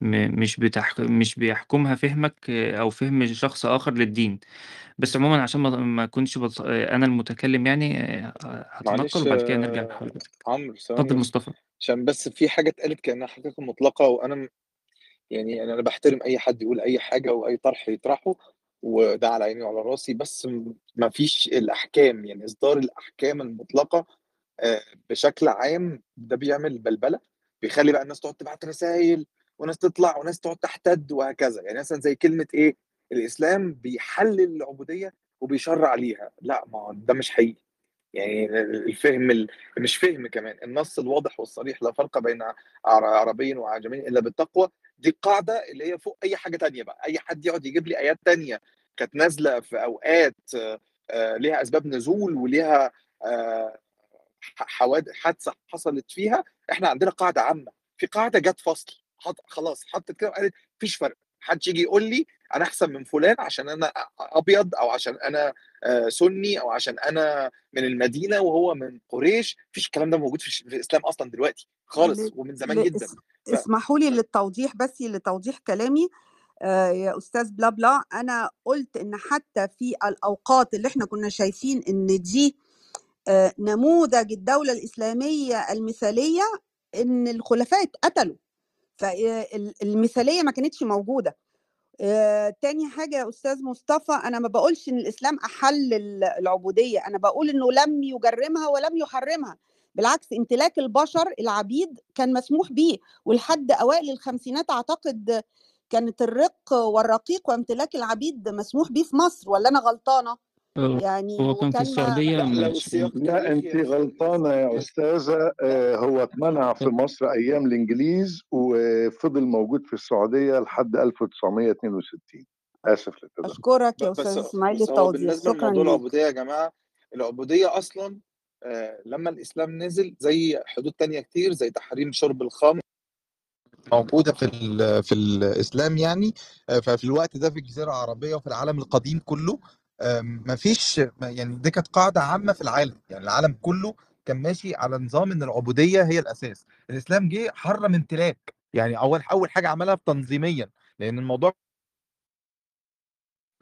مش. مش بيحكمها فهمك أو فهم شخص آخر للدين بس عموما عشان ما ما أكونش بط... أنا المتكلم يعني آه، هتنقل معلش وبعد كده نرجع آه، لحضرتك. عمرو اتفضل ثواني مصطفى. عشان بس في حاجة اتقالت كأنها حقيقة مطلقة وأنا م- يعني أنا بحترم أي حد يقول أي حاجة وأي طرح يطرحه وده على عيني وعلى رأسي بس م- ما فيش الأحكام يعني إصدار الأحكام المطلقة آه، بشكل عام ده بيعمل بلبلة بيخلي بقى الناس تقعد تبعت رسائل وناس تطلع وناس تقعد تحتد وهكذا. يعني مثلا زي كلمة إيه؟ الإسلام بيحلل العبودية وبيشرع ليها. لا ما ده مش حقيقي. يعني الفهم ال... مش فهم كمان. النص الواضح والصريح لا فرق بين عر- عربي وعجمي إلا بالتقوى. دي القاعده اللي هي فوق أي حاجة تانية بقى. أي حد يقعد يجيب لي آيات تانية كانت نازلة في أوقات آه، آه، ليها أسباب نزول وليها آه، حوادث حادثة حصلت فيها إحنا عندنا قاعدة عامة. في قاعدة جت فصل حط خلاص حطت كده وقالت مفيش فرق. محدش يجي يقول لي أنا أحسن من فلان عشان أنا أبيض أو عشان أنا آه، سني أو عشان أنا من المدينة وهو من قريش. مفيش الكلام ده موجود في الإسلام أصلا دلوقتي خالص ومن زمان جدا. ف... اسمحوا لي للتوضيح بس لتوضيح كلامي. آه، يا أستاذ بلا بلا أنا قلت إن حتى في الأوقات اللي إحنا كنا شايفين إن دي آه، نموذج الدولة الإسلامية المثالية إن الخلفاء اتقتلوا فالمثاليه ما كانتش موجودة. آه، تاني حاجة يا أستاذ مصطفى أنا ما بقولش إن الإسلام أحل ال- العبودية أنا بقول إنه لم يجرمها ولم يحرمها. بالعكس امتلاك البشر العبيد كان مسموح به ولحد أوائل الخمسينات أعتقد كانت الرق والرقيق وامتلاك العبيد مسموح به في مصر ولا أنا غلطانة؟ يعني هو كان في السعودية لا لو السياق التاريخي غلطانة يا أستاذة. آه، هو اتمنع في مصر أيام الإنجليز وفضل موجود في السعودية لحد 1962 آسف للتدخل. أشكرك يا أستاذ إسماعيل بالنسبة شكرا لموضوع ليك. العبودية يا جماعة العبودية أصلا آه، لما الإسلام نزل زي حدود تانية كتير زي تحريم شرب الخمر موجودة في ال- في الإسلام يعني آه، ففي الوقت ده في الجزيره العربيه وفي العالم القديم كله ما فيش يعني دي كانت قاعدة عامة في العالم يعني العالم كله كان ماشي على نظام إن العبودية هي الأساس. الإسلام جه حرم امتلاك يعني أول أول حاجة عملها تنظيميا لأن الموضوع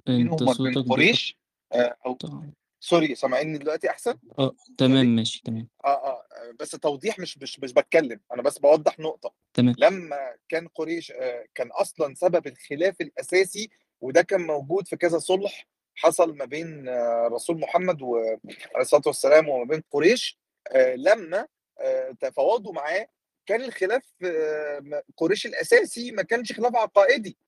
أنت صوتك قريش آه، أو سوري سامعيني دلوقتي أحسن؟ آه تمام ماشي تمام. آه آه بس توضيح مش مش مش بتكلم أنا بس بوضح نقطة. تمام. لما كان قريش آه، كان أصلا سبب الخلاف الأساسي وده كان موجود في كذا صلح حصل ما بين آه، رسول محمد و- عليه الصلاة والسلام وما بين قريش آه، لما آه، تفاوضوا معاه كان الخلاف آه، قريش الأساسي ما كانش خلاف عقائدي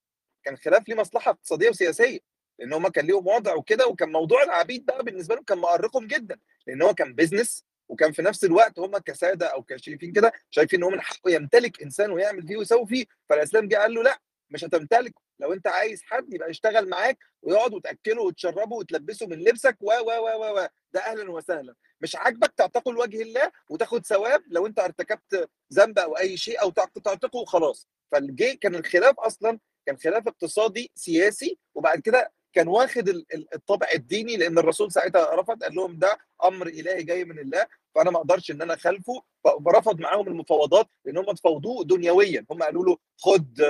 كان خلاف ليه مصلحة اقتصادية وسياسية لأن هم كان ليهم وضع وكده وكان موضوع العبيد بقى بالنسبة لهم كان مؤرقهم جدا لأن هو كان business وكان في نفس الوقت هم كسادة أو كشايفين كده شايفين إن هو من حقه يمتلك إنسان ويعمل فيه ويسوي فيه فالإسلام جه قال له لأ مش هتمتلك. لو انت عايز حد يبقى يشتغل معاك ويقعد وتأكله وتشربه وتلبسه من لبسك و و و و ده أهلا وسهلا. مش عاجبك تعتقه لوجه الله وتاخد ثواب لو انت ارتكبت ذنب أو أي شيء أو تعت- تعتقه وخلاص. فالجي كان الخلاف أصلا كان خلاف اقتصادي سياسي وبعد كده كان واخد ال- ال- الطابع الديني لأن الرسول ساعتها رفض قال لهم ده أمر إلهي جاي من الله فأنا ما أقدرش إن أنا أخالفه. فرفض معاهم المفاوضات لأن هم تفاوضوه دنيويا. هم قالوا له خد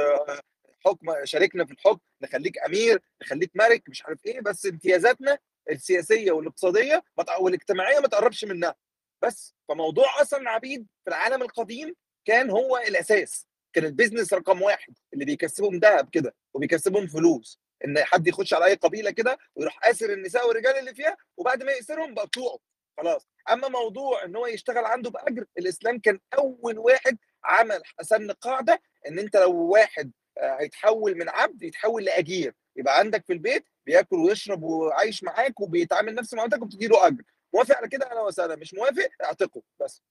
حكم شاركنا في الحكم نخليك أمير نخليك ملك مش عارف إيه بس امتيازاتنا السياسية والاقتصادية والاجتماعية ما تقربش منها. بس فموضوع أصلا العبيد في العالم القديم كان هو الأساس. كان البيزنس رقم واحد اللي بيكسبهم ذهب كده وبيكسبهم فلوس. إن حد يخش على أي قبيلة كده ويروح آسر النساء والرجال اللي فيها وبعد ما يأسرهم بقى بتوعه. خلاص. أما موضوع إن هو يشتغل عنده بأجر الإسلام كان أول واحد عمل سن قاعدة إن أنت لو واحد هيتحول من عبد يتحول لأجير. يبقى عندك في البيت بياكل ويشرب وعايش معاك وبيتعامل نفس معاملتك وبتدي له أجر. موافق على كده أهلا وسهلا؟ مش موافق؟ اعتقه بس.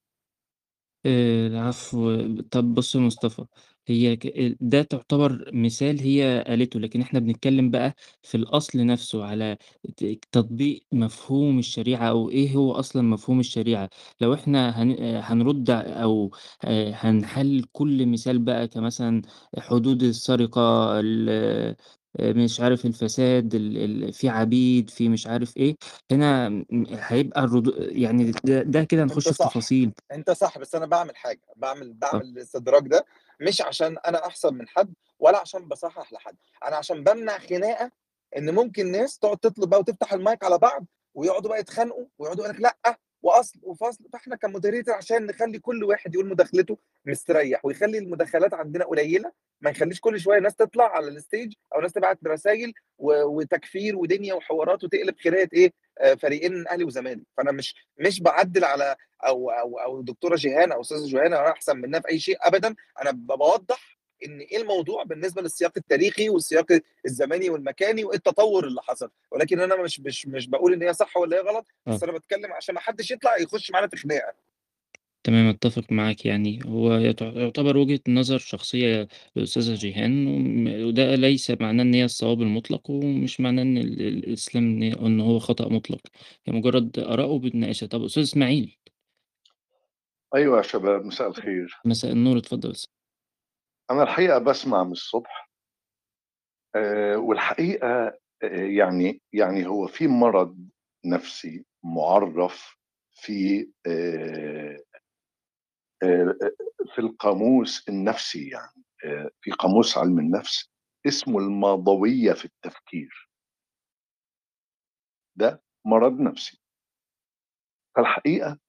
آه، العفو. طب بص يا مصطفى هي ك- ده تعتبر مثال هي قالته لكن إحنا بنتكلم بقى في الأصل نفسه على ت- تطبيق مفهوم الشريعة أو إيه هو أصلا مفهوم الشريعة. لو هن- آه، هنرد أو آه، هنحلل كل مثال بقى كمثلا حدود السرقة ال- آه، مش عارف الفساد ال- ال- في عبيد في مش عارف إيه هنا م- هيبقى الردو يعني ده, ده كده هنخش في صح. تفاصيل. أنت صح بس أنا بعمل حاجة بعمل طب بعمل الاستدراك ده مش عشان أنا أحسن من حد ولا عشان بصحح لحد. أنا عشان بمنع خناقة إن ممكن ناس تقعد تطلب بقى وتفتح المايك على بعض ويقعدوا بقى يتخانقوا ويقعدوا يقول لك لأ وأصل وفصل. فإحنا ك moderator عشان نخلي كل واحد يقول مداخلته مستريح ويخلي المداخلات عندنا قليلة ما نخليش كل شوية ناس تطلع على ال stage أو ناس تبعت رسائل وتكفير ودنيا وحوارات وتقلب خناقة إيه فريقين من أهلي وزمالك. فأنا مش مش بعدل على أو أو أو دكتورة جيهان أو أستاذة جيهان أنا أحسن منها في أي شيء ابدا. أنا بوضح إن إيه الموضوع بالنسبة للسياق التاريخي والسياق الزماني والمكاني وإيه التطور اللي حصل. ولكن أنا مش مش مش بقول إن هي صح ولا هي غلط بس أنا بتكلم عشان ما حدش يطلع يخش معانا في خناقة. تمام أتفق معاك يعني. هو يعت- يعتبر وجهة نظر شخصية للأستاذة جيهان وم- وده ليس معناه إن هي الصواب المطلق ومش معناه إن ال- ال- الإسلام إن إن هو خطأ مطلق. هي مجرد آراء وبتناقشها طب أستاذ إسماعيل. أيوه يا شباب مساء الخير. مساء النور اتفضل أنا الحقيقة بسمع من الصبح آه، والحقيقة آه، يعني يعني هو في مرض نفسي معرف في آه، في القاموس النفسي يعني آه، في قاموس علم النفس اسمه الماضويه في التفكير. ده مرض نفسي. فالحقيقة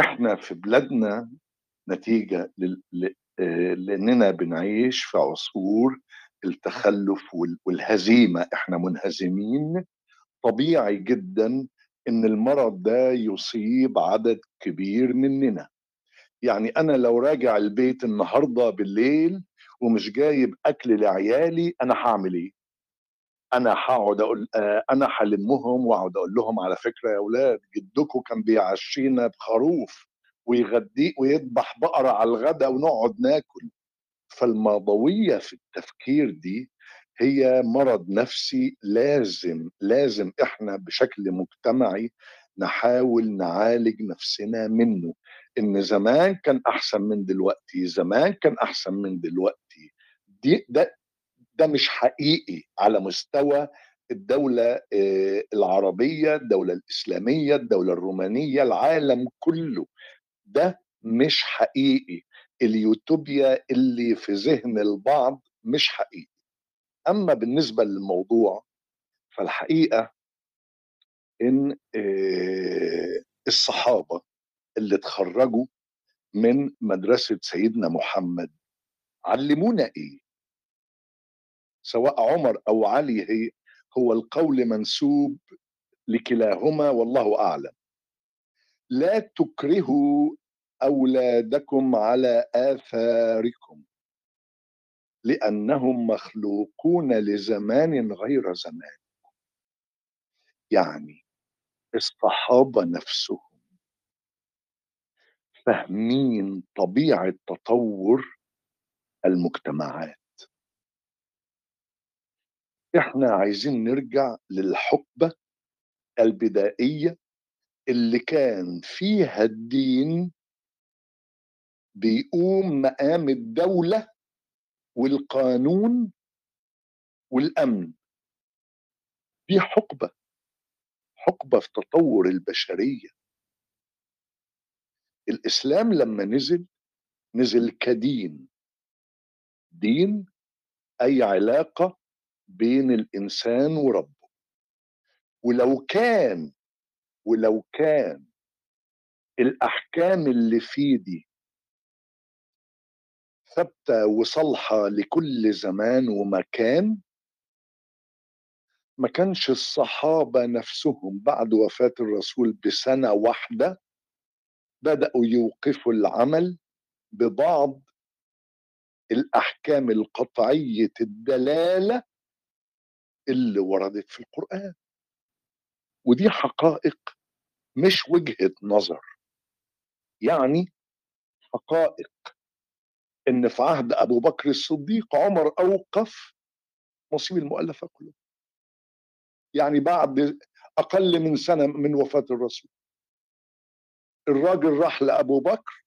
إحنا في بلادنا نتيجة لل- ل- آه، لأننا بنعيش في عصور التخلف وال- والهزيمة. إحنا منهزمين. طبيعي جدا إن المرض ده يصيب عدد كبير مننا. يعني أنا لو راجع البيت النهارده بالليل ومش جايب أكل لعيالي أنا هعمل إيه؟ أنا هقعد أقول آه، أنا هلمهم وأقعد أقول لهم على فكرة يا أولاد جدكم كان بيعشينا بخروف ويغدي ويذبح بقرة على الغداء ونقعد ناكل. فالماضويه في التفكير دي هي مرض نفسي لازم لازم إحنا بشكل مجتمعي نحاول نعالج نفسنا منه. إن زمان كان أحسن من دلوقتي زمان كان أحسن من دلوقتي. دي ده ده مش حقيقي على مستوى الدولة آه، العربية الدولة الإسلامية الدولة الرومانية العالم كله. ده مش حقيقي. اليوتوبيا اللي في ذهن البعض مش حقيقي. أما بالنسبة للموضوع فالحقيقة إن آه، الصحابة اللي اتخرجوا من مدرسة سيدنا محمد. علمونا إيه؟ سواء عمر أو علي هي هو القول منسوب لكلاهما والله أعلم. لا تكرهوا أولادكم على آثاركم لأنهم مخلوقون لزمان غير زمان. يعني الصحابة نفسهم فاهمين طبيعة تطور المجتمعات. إحنا عايزين نرجع للحقبة البدائية اللي كان فيها الدين بيقوم مقام الدولة والقانون والأمن. دي حقبة حقبة في تطور البشرية. الإسلام لما نزل نزل كدين. دين أي علاقة بين الإنسان وربه. ولو كان ولو كان الأحكام اللي فيه دي ثابتة وصالحة لكل زمان ومكان ما كانش الصحابة نفسهم بعد وفاة الرسول بسنة واحدة بدأوا يوقفوا العمل ببعض الأحكام القطعية الدلالة اللي وردت في القرآن. ودي حقائق مش وجهة نظر. يعني حقائق إن في عهد أبو بكر الصديق عمر أوقف مصيب المؤلفة كلها. يعني بعد أقل من سنة من وفاة الرسول. الراجل راح لأبو بكر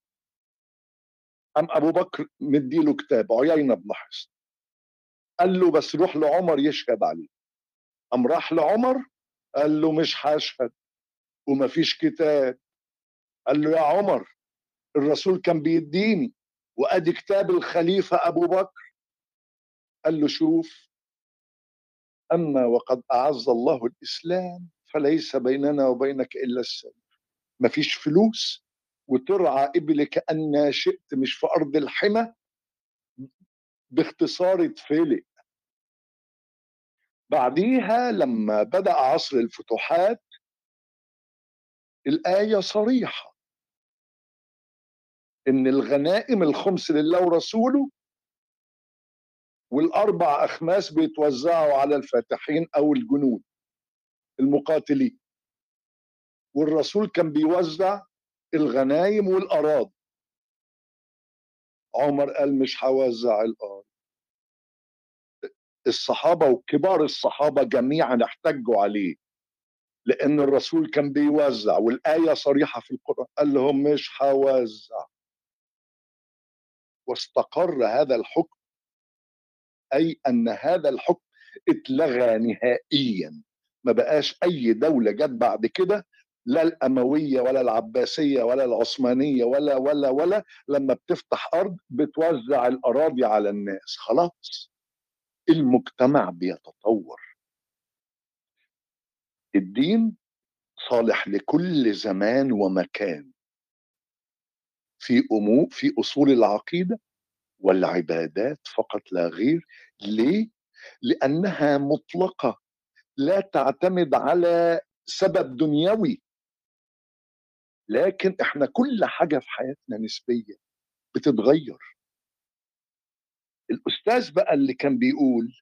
ام أبو بكر مديله كتاب عيينه بن حصن قال له بس روح لعمر يشهد عليه. قام راح لعمر قال له مش هشهد ومفيش كتاب. قال له يا عمر الرسول كان بيديني وأدي كتاب الخليفة أبو بكر. قال له شوف أما وقد أعز الله الإسلام فليس بيننا وبينك إلا السلام. مفيش فلوس وترعى ابل كانها شئت مش في أرض الحمى باختصار اتفلق. بعديها لما بدأ عصر الفتوحات الآية صريحة. إن الغنائم الخمس لله ورسوله والأربع أخماس بيتوزعوا على الفاتحين أو الجنود المقاتلين. والرسول كان بيوزع الغنايم والأراضي. عمر قال مش هوزع الأرض الصحابة وكبار الصحابة جميعا احتجوا عليه لأن الرسول كان بيوزع والآية صريحة في القرآن قال لهم مش هوزع. واستقر هذا الحكم أي أن هذا الحكم اتلغى نهائيا. ما بقاش أي دولة جت بعد كده لا الأموية ولا العباسية ولا العثمانية ولا ولا ولا لما بتفتح أرض بتوزع الأراضي على الناس. خلاص. المجتمع بيتطور. الدين صالح لكل زمان ومكان. في أمور في أصول العقيدة والعبادات فقط لا غير. ليه؟ لأنها مطلقة. لا تعتمد على سبب دنيوي. لكن إحنا كل حاجة في حياتنا نسبية بتتغير. الأستاذ بقى اللي كان بيقول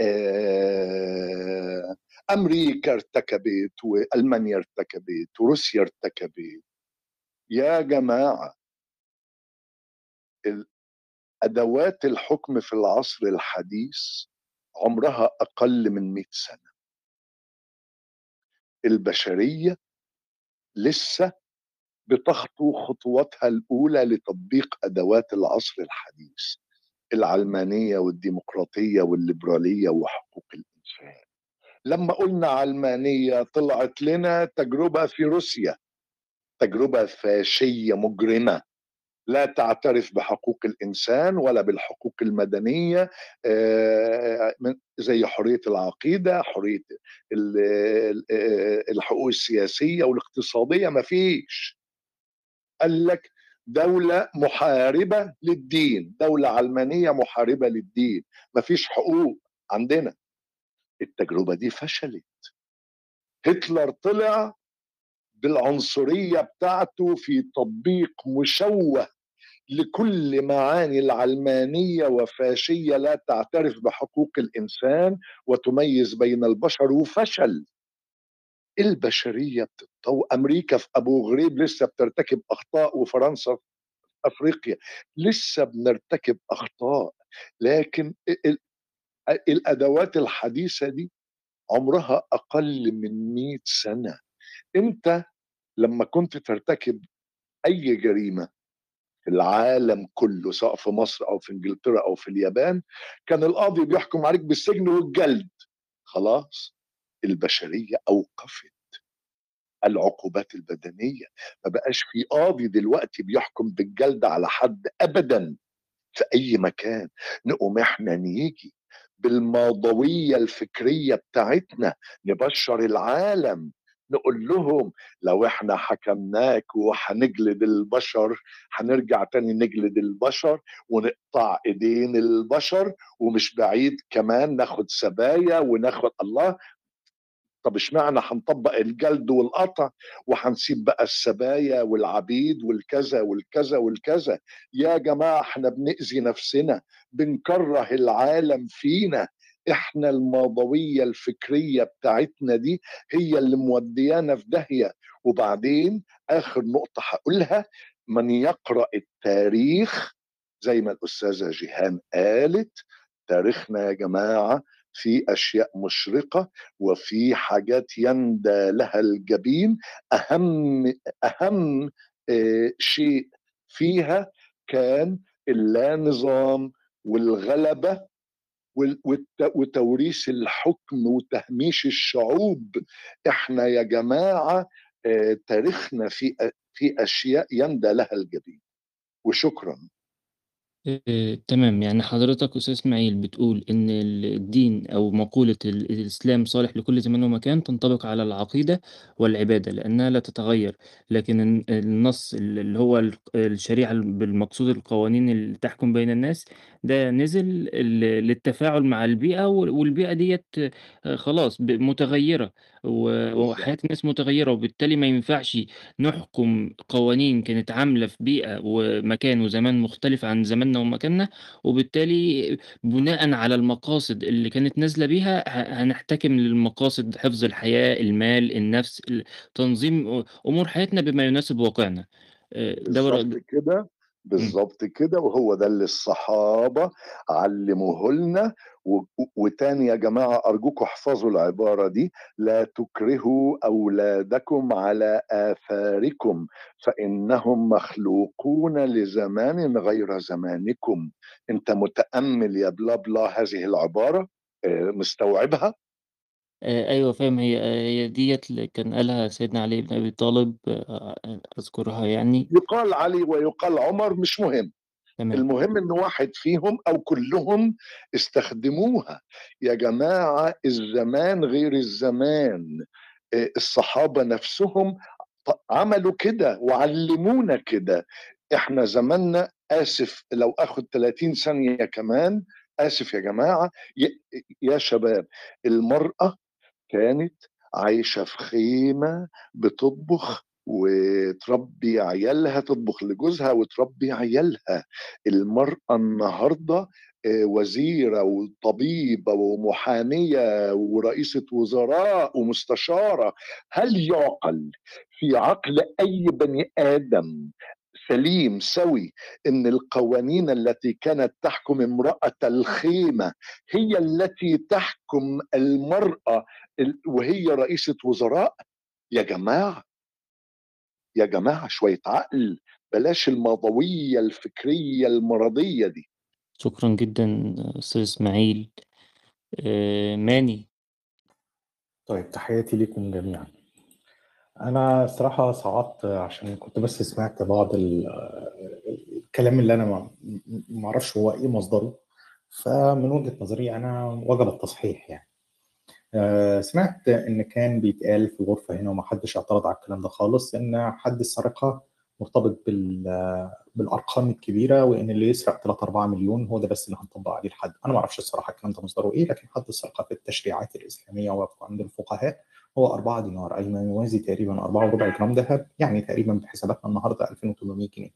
آه أمريكا ارتكبت وألمانيا ارتكبت وروسيا ارتكبت. يا جماعة أدوات الحكم في العصر الحديث عمرها أقل من 100 سنة. البشرية لسه بتخطو خطواتها الأولى لتطبيق أدوات العصر الحديث العلمانية والديمقراطية والليبرالية وحقوق الإنسان. لما قلنا علمانية طلعت لنا تجربة في روسيا تجربة فاشية مجرمة. لا تعترف بحقوق الإنسان ولا بالحقوق المدنية زي حرية العقيدة حرية الحقوق السياسية والاقتصادية ما فيش. قال لك دولة محاربة للدين دولة علمانية محاربة للدين ما فيش حقوق عندنا. التجربة دي فشلت. هتلر طلع بالعنصرية بتاعته في تطبيق مشوه لكل معاني العلمانية وفاشية لا تعترف بحقوق الإنسان وتميز بين البشر وفشل. البشرية بتتطور أمريكا في أبو غريب لسه بترتكب أخطاء وفرنسا في أفريقيا لسه بنرتكب أخطاء لكن الأدوات الحديثة دي عمرها أقل من 100 سنة. أنت لما كنت ترتكب أي جريمة في العالم كله سواء في مصر أو في إنجلترا أو في اليابان كان القاضي بيحكم عليك بالسجن والجلد. خلاص البشرية أوقفت. العقوبات البدنية ما بقاش في قاضي دلوقتي بيحكم بالجلد على حد أبدا. في أي مكان نقوم إحنا نيجي بالماضوية الفكرية بتاعتنا نبشر العالم. نقول لهم لو إحنا حكمناك وهنجلد البشر هنرجع تاني نجلد البشر ونقطع إيدين البشر ومش بعيد كمان ناخد سبايا وناخد الله. طب إشمعنى هنطبق الجلد والقطع وهنسيب بقى السبايا والعبيد والكذا والكذا والكذا؟ يا جماعة إحنا بنأذي نفسنا بنكره العالم فينا. إحنا الماضوية الفكرية بتاعتنا دي هي اللي موديانا في داهية. وبعدين آخر نقطة هقولها من يقرأ التاريخ زي ما الأستاذة جيهان قالت تاريخنا يا جماعة في أشياء مشرقة وفي حاجات يندى لها الجبين. أهم أهم شيء فيها كان اللا نظام والغلبة وتوريث الحكم وتهميش الشعوب. إحنا يا جماعة تاريخنا في في أشياء يندى لها الجبين وشكرا. إيه، تمام. يعني حضرتك أستاذ إسماعيل بتقول إن الدين أو مقولة ال- الإسلام صالح لكل زمان ومكان تنطبق على العقيدة والعبادة لأنها لا تتغير. لكن الن- النص اللي هو ال- الشريعة بالمقصود القوانين اللي تحكم بين الناس ده نزل ل للتفاعل مع البيئة وال والبيئة ديّة آآ خلاص ب متغيّرة و وحياة بالضبط. الناس متغيّرة، وبالتالي ما ينفعش نحكم قوانين كانت عاملة في بيئة ومكان وزمان مختلف عن زماننا ومكاننا، وبالتالي بناءً على المقاصد اللي كانت نازلة بيها ه هنحتكم للمقاصد حفظ الحياة، المال، النفس، ال تنظيم أ أمور حياتنا بما يناسب واقعنا. آآ ده كده، إمم. بالضبط كده، وهو ده اللي الصحابة علّموه لنا وتاني يا جماعة أرجوكم احفظوا العبارة دي، لا تكرهوا أولادكم على آثاركم، فإنهم مخلوقون لزمان غير زمانكم. أنت متأمل يا بلا بلا هذه العبارة؟ آآ مستوعبها؟ آآ أيوه فاهم، هي هي ديّة اللي كان قالها سيدنا علي بن أبي طالب آآ أذكرها يعني. يُقال علي ويُقال عمر مش مهم، تمام. المهم إن واحد فيهم أو كلّهم استخدموها. يا جماعة الزمان غير الزمان، آآ الصحابة نفسهم ط عملوا كده وعلّمونا كده. إحنا زماننا آسف لو آخُد 30 ثانية كمان، آسف يا جماعة، ي يا شباب المرأة كانت عايشة في خيمة بتطبخ وتربّي عيالها، تطبخ لجوزها وتربّي عيالها. المرأة النهارده آآ وزيرة وطبيبة ومحامية ورئيسة وزراء ومستشارة. هل يُعقل في عقل أي بني آدم سليم سَوِي إن القوانين التي كانت تحكم امرأة الخيمة هي التي تحكم المرأة ال وهي رئيسة وزراء؟ يا جماعة يا جماعة شوية عقل، بلاش الماضوية الفكرية المرضية دي. شكرًا جدًا أستاذ إسماعيل. آآ ماني. طيب تحياتي ليكم جميعًا. أنا الصراحة صعدت عشان كنت بس سمعت بعض ال الكلام اللي أنا ما أعرفش هو إيه مصدره، فمن وجهة نظري أنا وجب التصحيح يعني. آآ سمعت إن كان بيتقال في الغرفة هنا وما حدش اعترض على الكلام ده خالص، إن حد السرقة مرتبط بال بالأرقام الكبيرة، وإن اللي يسرق 3، 4 مليون هو ده بس اللي هنطبّق عليه الحد. أنا ما أعرفش الصراحة الكلام ده مصدره إيه، لكن حد السرقة في التشريعات الإسلامية وعند الفقهاء هو 4 دينار، أي ما يوازي تقريبًا 4 جرام دهب، يعني تقريبًا بحساباتنا النهارده 2800 جنيه.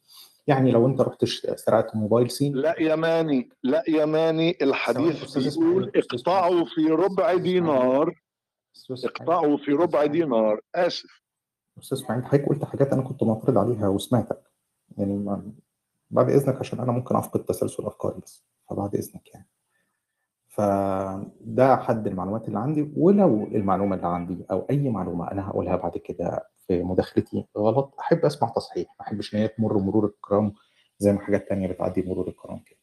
يعني لو أنت رُحت سرقت موبايل صيني لأ يا ماني، لأ يا ماني، الحديث بيقول اقطعوا في ربع دينار، اقطعوا في ربع. دينار، آسف. أستاذ إسماعيل حضرتك قُلت حاجات أنا كنت معترض عليها وسمعتك، يعني بعد إذنك عشان أنا ممكن أفقد تسلسل أفكاري بس، فبعد إذنك يعني. فده حد المعلومات اللي عندي، ولو المعلومة اللي عندي أو أي معلومة أنا هاقولها بعد كده في مداخلتي غلط، أحب أسمع تصحيح، ما أحبش إن هي تمُر مرور الكرام زي ما حاجات تانية بتعدّي مرور الكرام كده.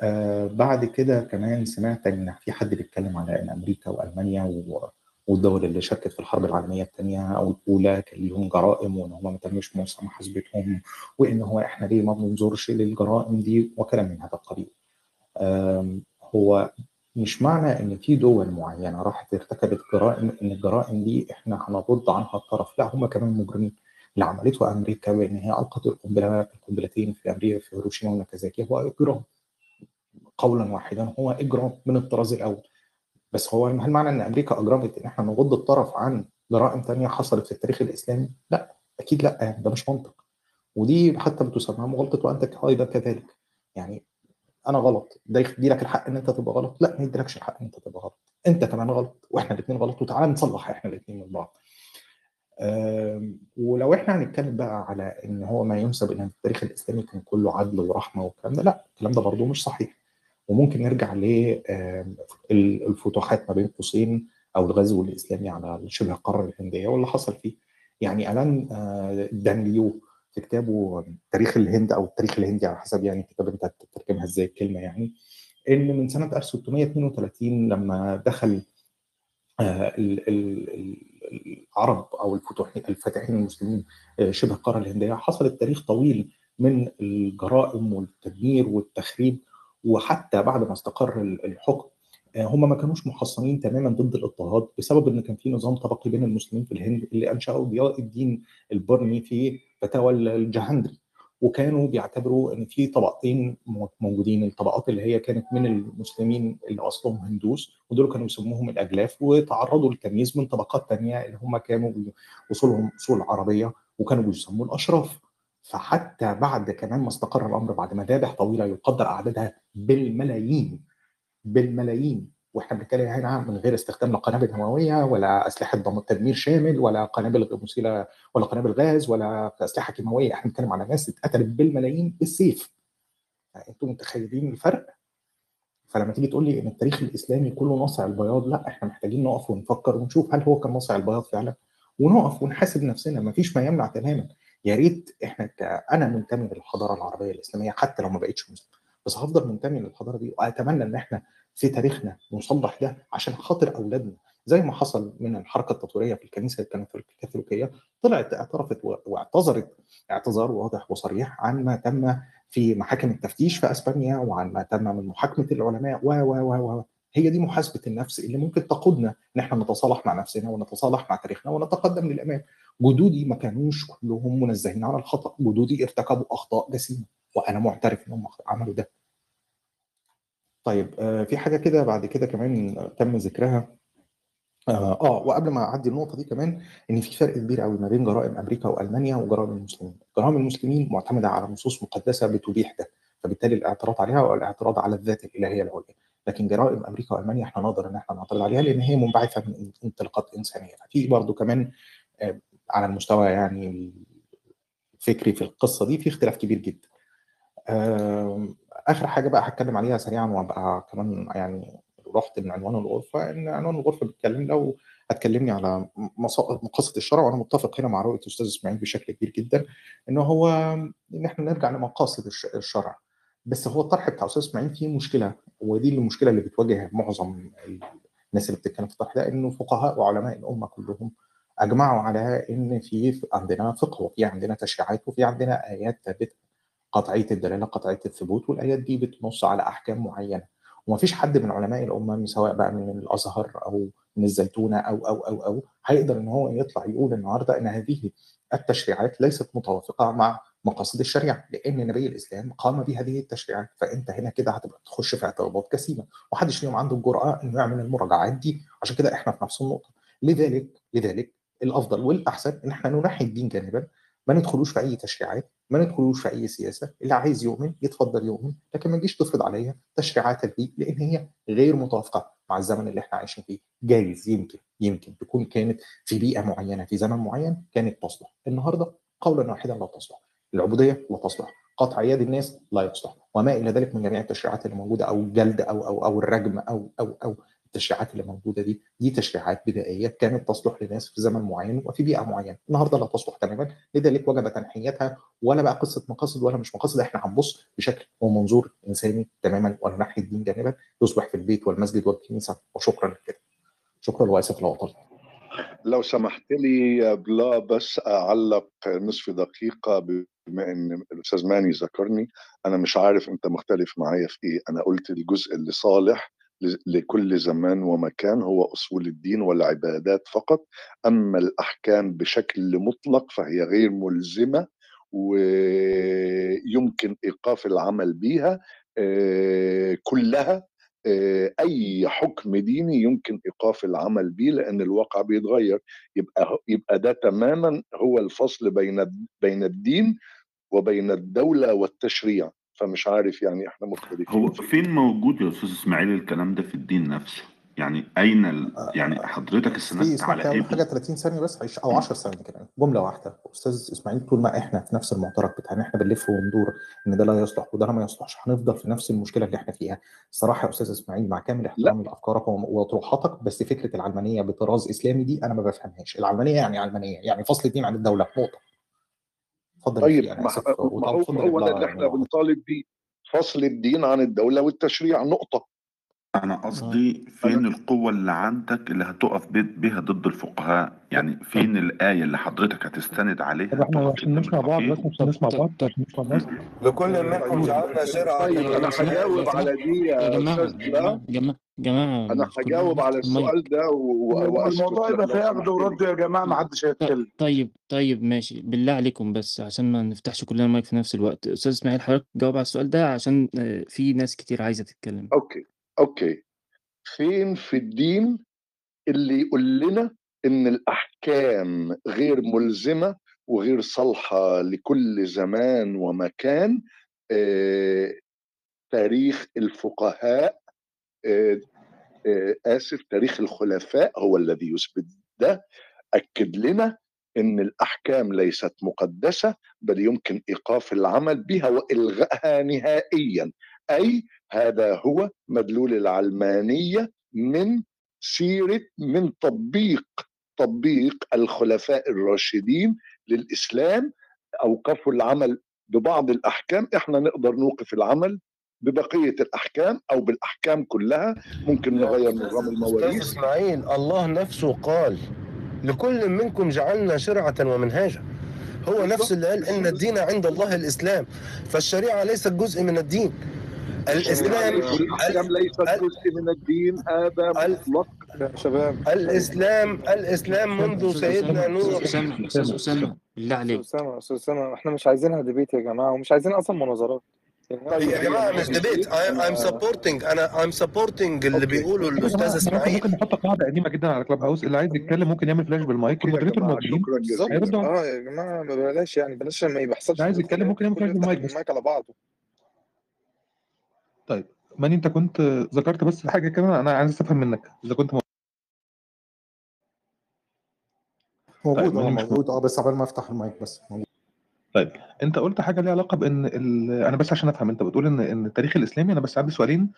آآ بعد كده كمان سمعت إن في حد بيتكلم على إن أمريكا وألمانيا و والدول اللي شاركت في الحرب العالمية التانية أو الأولى كان ليهم جرائم وإن هم ما تمش محاسبتهم، وإن هو إحنا ليه ما بننظرش للجرائم دي وكلام من هذا القبيل. هو مش معنى إن في دول معينة راحت ارتكبت جرائم إن الجرائم دي إحنا هنرُد عنها الطرف، لأ هم كمان مجرمين. اللي عملته أمريكا بإن هي ألقت القنبلة القنبلتين في أمريكا في هيروشيما وناكازاكي هو إجرام. قولًا واحدًا هو إجرام من الطراز الأول. بس هو هل معنى إن أمريكا أجرمت إن إحنا نغُض الطرف عن جرائم تانية حصلت في التاريخ الإسلامي؟ لأ، أكيد لأ يعني ده مش منطق. ودي حتى بتسمى مغالطة وأنت أيضًا كذلك. يعني أنا غلط، ده يدّي لك الحق إن أنت تبقى غلط؟ لأ ما يدّيلكش الحق إن أنت تبقى غلط. أنت كمان غلط وإحنا الاتنين غلط وتعالَ نصلّح إحنا الاتنين من بعض. ولو إحنا هنتكلم بقى على إن هو ما يُنسب إن التاريخ الإسلامي كان كُلّه عدل ورحمة والكلام ده، لأ، الكلام ده برضه مش صحيح. وممكن نرجع ل آمم ال الفتوحات ما بين قوسين أو الغزو الإسلامي على شبه القارة الهندية واللي حصل فيه. يعني ألان آآ دانليو في كتابه تاريخ الهند أو التاريخ الهندي على حسب يعني الكتاب أنت هتترجمها إزاي الكلمة يعني، إن من سنة 1632 لمّا دخل ال العرب الفتوح الفاتحين المسلمين آآ شبه القارة الهندية، حصل تاريخ طويل من الجرائم والتدمير والتخريب، وحتى بعد ما استقر ال الحكم هم ما كانوش محصنين تمامًا ضد الاضطهاد، بسبب إن كان في نظام طبقي بين المسلمين في الهند اللي أنشأه ضياء الدين البرمي في فتاوى ال الجهندري. وكانوا بيعتبروا إن في طبقتين مو- موجودين الطبقات اللي هي كانت من المسلمين اللي أصلهم هندوس ودول كانوا يسموهم الأجلاف وتعرضوا للتمييز من طبقات تانية اللي هم كانوا اصولهم اصول عربية وكانوا بيسموا الأشراف فحتى بعد كمان ما استقر الأمر بعد مذابح طويلة يقدر أعدادها بالملايين بالملايين. وإحنا بنتكلم هنا من غير استخدام قنابل نوويه ولا أسلحة دم- تدمير شامل ولا قنابل مسيله ولا قنابل غاز ولا أسلحة كيماوية. إحنا بنتكلم على ناس اتقتلت بالملايين بالسيف. أنتم متخيلين الفرق؟ فلما تيجي تقول لي إن التاريخ الإسلامي كله ناصع البياض لا إحنا محتاجين نقف ونفكر ونشوف هل هو كان ناصع البياض فعلا. ونقف ونحاسب نفسنا. ما فيش ما يمنع تماما. يا ريت إحنا. أنا منتمي للحضارة العربية الإسلامية حتى لو ما بقتش مسلم بس هفضل منتمي للحضارة دي وأتمنى إن إحنا في تاريخنا نصلح ده عشان خاطر أولادنا. زي ما حصل من الحركة التطويرية في الكنيسة الكاثوليكية طلعت اعترفت واعتذرت. اعتذار واضح وصريح عن ما تم في محاكم التفتيش في أسبانيا وعن ما تم من محاكمة العلماء و و و و هي دي محاسبة النفس اللي ممكن تقودنا إن إحنا نتصالح مع نفسنا ونتصالح مع تاريخنا ونتقدم للأمام. جدودي ما كانوش كلهم منزهين عن الخطأ. جدودي ارتكبوا أخطاء جسيمة وأنا معترف انهم عملوا ده. طيب آه، في حاجة كده بعد كده كمان تم ذكرها. آه آه، وقبل ما أعدي النقطة دي كمان إن في فرق كبير قوي ما بين جرائم أمريكا وألمانيا وجرائم المسلمين. جرائم المسلمين معتمدة على نصوص مقدسة بتبيح ده فبالتالي الاعتراض عليها هو الاعتراض على الذات الإلهية العليا. لكن جرائم أمريكا وألمانيا إحنا نقدر إن إحنا نعترض عليها لأن هي منبعثة من انطلاقات إنسانية. في برضو كمان آه، على المستوى يعني الفكري في القصة دي في اختلاف كبير جدا. آخر حاجة بقى هتكلم عليها سريعا وأبقى كمان يعني رحت من عنوان الغرفة إن عنوان الغرفة بيتكلم لو هتكلمني على مقاصد الشرع وأنا متفق هنا مع رؤية الأستاذ إسماعيل بشكل كبير جدا إن هو إن إحنا نرجع لمقاصد الش- الشرع. بس هو الطرح بتاع الاستاذ إسماعيل فيه مشكلة ودي المشكلة اللي بتواجه معظم الناس اللي بتتكلم في الطرح ده إنه فقهاء وعلماء الأمة كلهم أجمعوا على إن في عندنا فقه وفي عندنا تشريعات وفي عندنا آيات ثابتة. قطعية الدلالة قطعية الثبوت والآيات دي بتنص على أحكام معينة. ومفيش حد من علماء الامه سواء بقى من الأزهر أو من الزيتونة أو أو أو أو هيقدر إن هو يطلع يقول النهارده إن هذه التشريعات ليست متوافقة مع مقاصد الشريعة لأن نبي الإسلام قام بهذه التشريعات. فأنت هنا كده هتبقى تخش في اعتراضات كثيره ومحدش فيهم عنده الجرأة إنه يعمل المراجعات دي. عشان كده إحنا في نفس النقطة. لذلك لذلك الأفضل والأحسن إن إحنا ننحي الدين جانبا ما ندخلوش في أي تشريعات ما ندخلوش في أي سياسة اللي عايز يؤمن يتفضل يؤمن لكن ما تجيش تفرض عليا تشريعات البيت لأن هي غير متوافقة مع الزمن اللي إحنا عايشين فيه. جايز يمكن يمكن تكون كانت في بيئة معينة في زمن معين كانت تصلح. النهارده قولا واحدا لا تصلح. العبودية لا تصلح. قطع يد الناس لا يصلح. وما إلى ذلك من جميع التشريعات اللي موجودة أو الجلد أو أو أو الرجم أو أو أو التشريعات اللي موجودة دي دي تشريعات بدائية كانت تصلح لناس في زمن معين وفي بيئة معينة. النهارده لا تصلح تماما لذلك وجب تنحيتها ولا بقى قصة مقاصد ولا مش مقاصد إحنا هنبص بشكل ومنظور إنساني تماما وننحي الدين جانبا يصبح في البيت والمسجد والكنيسة. وشكرا كده شكرا واسف لو اطلت لو سمحت لي بلا بس أعلق نصف دقيقة بما إن الأستاذ ماني ذكرني. أنا مش عارف أنت مختلف معايا في إيه. أنا قلت الجزء اللي صالح لكل زمان ومكان هو أصول الدين والعبادات فقط. أما الأحكام بشكل مطلق فهي غير ملزمة ويمكن إيقاف العمل بها آه، كلها آه، أي حكم ديني يمكن إيقاف العمل به لأن الواقع بيتغير. يبقى يبقى ده تماما هو الفصل بين بين الدين وبين الدولة والتشريع. فمش عارف يعني إحنا مختلفين هو فين موجود يا أستاذ إسماعيل الكلام ده في الدين نفسه؟ يعني أين ال... يعني حضرتك في استندت على إيه؟ حاجة 30 ثانية بس عش- أو 10 ثواني كمان. جملة واحدة. أستاذ إسماعيل طول ما إحنا في نفس المعترك بتاعنا إحنا بنلف وندور إن ده لا يصلح وده ما يصلحش هنفضل في نفس المشكلة اللي إحنا فيها. الصراحه يا أستاذ إسماعيل مع كامل احترامي لأفكارك وطروحاتك بس فكرة العلمانية بطراز إسلامي دي أنا ما بفهمهاش. العلمانية يعني علمانية يعني فصل الدين عن الدولة نقطة. اتفضل طيب أنا ما هو هو ده اللي إحنا بنطالب بيه؟ فصل الدين عن الدولة والتشريع نقطة. أنا قصدي فين القوة اللي عندك اللي هتقف بي- بيها ضد الفقهاء؟ يعني فين الآية اللي حضرتك هتستند عليها؟ طب إحنا تقف عشان قدام نسمع بعض الفقيه بس عشان نسمع بعض عشان نسمع بعض. لكل منكم جعلنا شرعة طيب أنا هجاوب على دي يا يا جماعة لا جماعة جماعة. جماعة مش كل هجاوب على المايك السؤال ده و- و- وأسكت. الموضوع يبقى لو فيه سمحت ورد لي يا جماعة ما حدش ط- هيتكلم طيب طيب ماشي. بالله عليكم بس عشان ما نفتحش كلنا المايك في نفس الوقت. أستاذ إسماعيل حضرتك جاوب على السؤال ده عشان آه، في ناس كتير عايزة تتكلم. okay. okay. فين في الدين اللي يقول لنا إن الأحكام غير ملزمة وغير صالحة لكل زمان ومكان؟ آه، تاريخ الفقهاء آه، آه، آسف تاريخ الخلفاء هو الذي يثبت ده. أكد لنا إن الأحكام ليست مقدسة بل يمكن إيقاف العمل بها والغائها نهائيا. أي هذا هو مدلول العلمانية من سيرة من تطبيق تطبيق الخلفاء الراشدين للإسلام. أوقفوا العمل ببعض الأحكام. إحنا نقدر نوقف العمل ببقية الأحكام أو بالأحكام كلها. ممكن نغير نظام المواريث. إسماعيل الله نفسه قال لكل منكم جعلنا شرعة ومنهاجا. هو نفسه اللي قال إن الدين عند الله الإسلام فالشريعة ليست جزء من الدين. الاسلام والاحكام ليست جزء من الدين هذا مطلق يا شباب الاسلام الاسلام منذ سيدنا نوح أستاذ أسامة بالله أستاذ عليك اسامه أستاذ اسامه إحنا مش عايزينها debate يا جماعة ومش عايزين أصلا مناظرات طيب يا جماعة مش debate I'm supporting أنا I'm supporting اللي بيقوله الاستاذ جماعة إحنا ممكن اسماعيل ممكن نحط قاعدة قديمه جدا على كلاب هاوس اللي عايز يتكلم ممكن يعمل flash بال mike جماعة موجودين آه يا جماعة بلاش يعني بلاش ما يحصلش اللي عايز يتكلم ممكن يعمل flash بال mike على بعضه طيب ماني انت كنت ذكرت بس حاجة كده؟ أنا عايز أفهم منك إذا كنت. طيب موجود آه ماني مش موجود آه بس قبل ما أفتح المايك بس موجود. طيب أنت قلت حاجة ليها علاقة بإن ال... أنا بس عشان أفهم أنت بتقول إن إن التاريخ الإسلامي أنا بس عندي سؤالين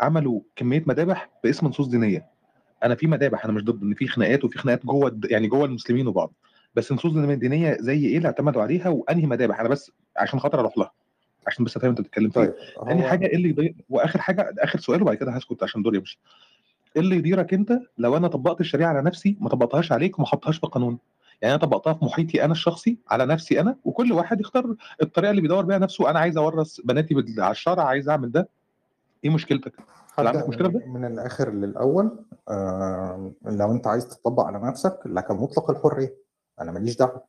عملوا كمية مذابح باسم نصوص دينية. أنا في مذابح أنا مش ضد إن في خناقات وفي خناقات جوه الد- يعني جوه المسلمين وبعض. بس نصوص دينية زي إيه اللي اعتمدوا عليها وأنهي مذابح؟ أنا بس عشان خاطر أروح لها. عشان بس أفهم أنت بتتكلم في إيه. طيب تاني هو حاجة إيه اللي يضيق وآخر حاجة آخر سؤال وبعد كده هسكت عشان دوري يمشي إيه اللي يديرك أنت لو أنا طبقت الشريعة على نفسي ما طبقتهاش عليك وما حطهاش في قانون يعني أنا طبقتها في محيطي أنا الشخصي على نفسي أنا وكل واحد يختار الطريقة اللي بيدور بيها نفسه أنا عايز أورث بناتي بال- على الشرع عايز أعمل ده. إيه مشكلتك؟ هل عندك مشكلة ده؟ من, الآخر للأول آه لو أنت عايز تطبق على نفسك لك مطلق الحرية. أنا ماليش دعوة.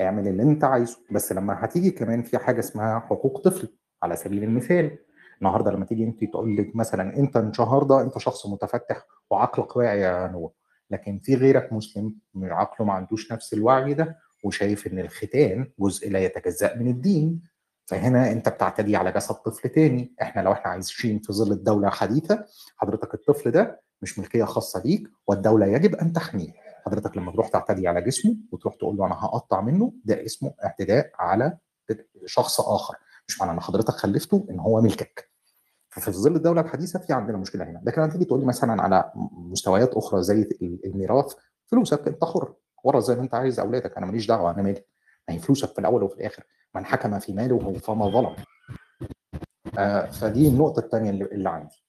اعمل اللي أنت عايزه. بس لما هتيجي كمان في حاجة اسمها حقوق طفل على سبيل المثال. النهارده لما تيجي انت تقول لك مثلا انت النهارده انت شخص متفتح وعقلك واعي يا نور لكن في غيرك مسلم عقله ما عندوش نفس الوعي ده وشايف إن الختان جزء لا يتجزأ من الدين فهنا انت بتعتدي على جسد طفل تاني. إحنا لو إحنا عايشين في ظل الدولة حديثة حضرتك الطفل ده مش ملكية خاصة ليك والدولة يجب أن تحميه حضرتك لما تروح تعتدي على جسمه وتروح تقول له أنا هقطع منه ده اسمه اعتداء على شخص آخر. مش معنى إن حضرتك خلفته إن هو ملكك. ففي ظل الدولة الحديثة في عندنا مشكلة هنا. لكن لما تيجي تقول لي مثلا على مستويات أخرى زي الميراث فلوسك أنت حر. ورث زي ما أنت عايز أولادك أنا ماليش دعوة أنا مالي. ما هي فلوسك في الأول وفي الآخر. من حكم في ماله فما ظلم. آه فدي النقطة الثانية اللي, عندي.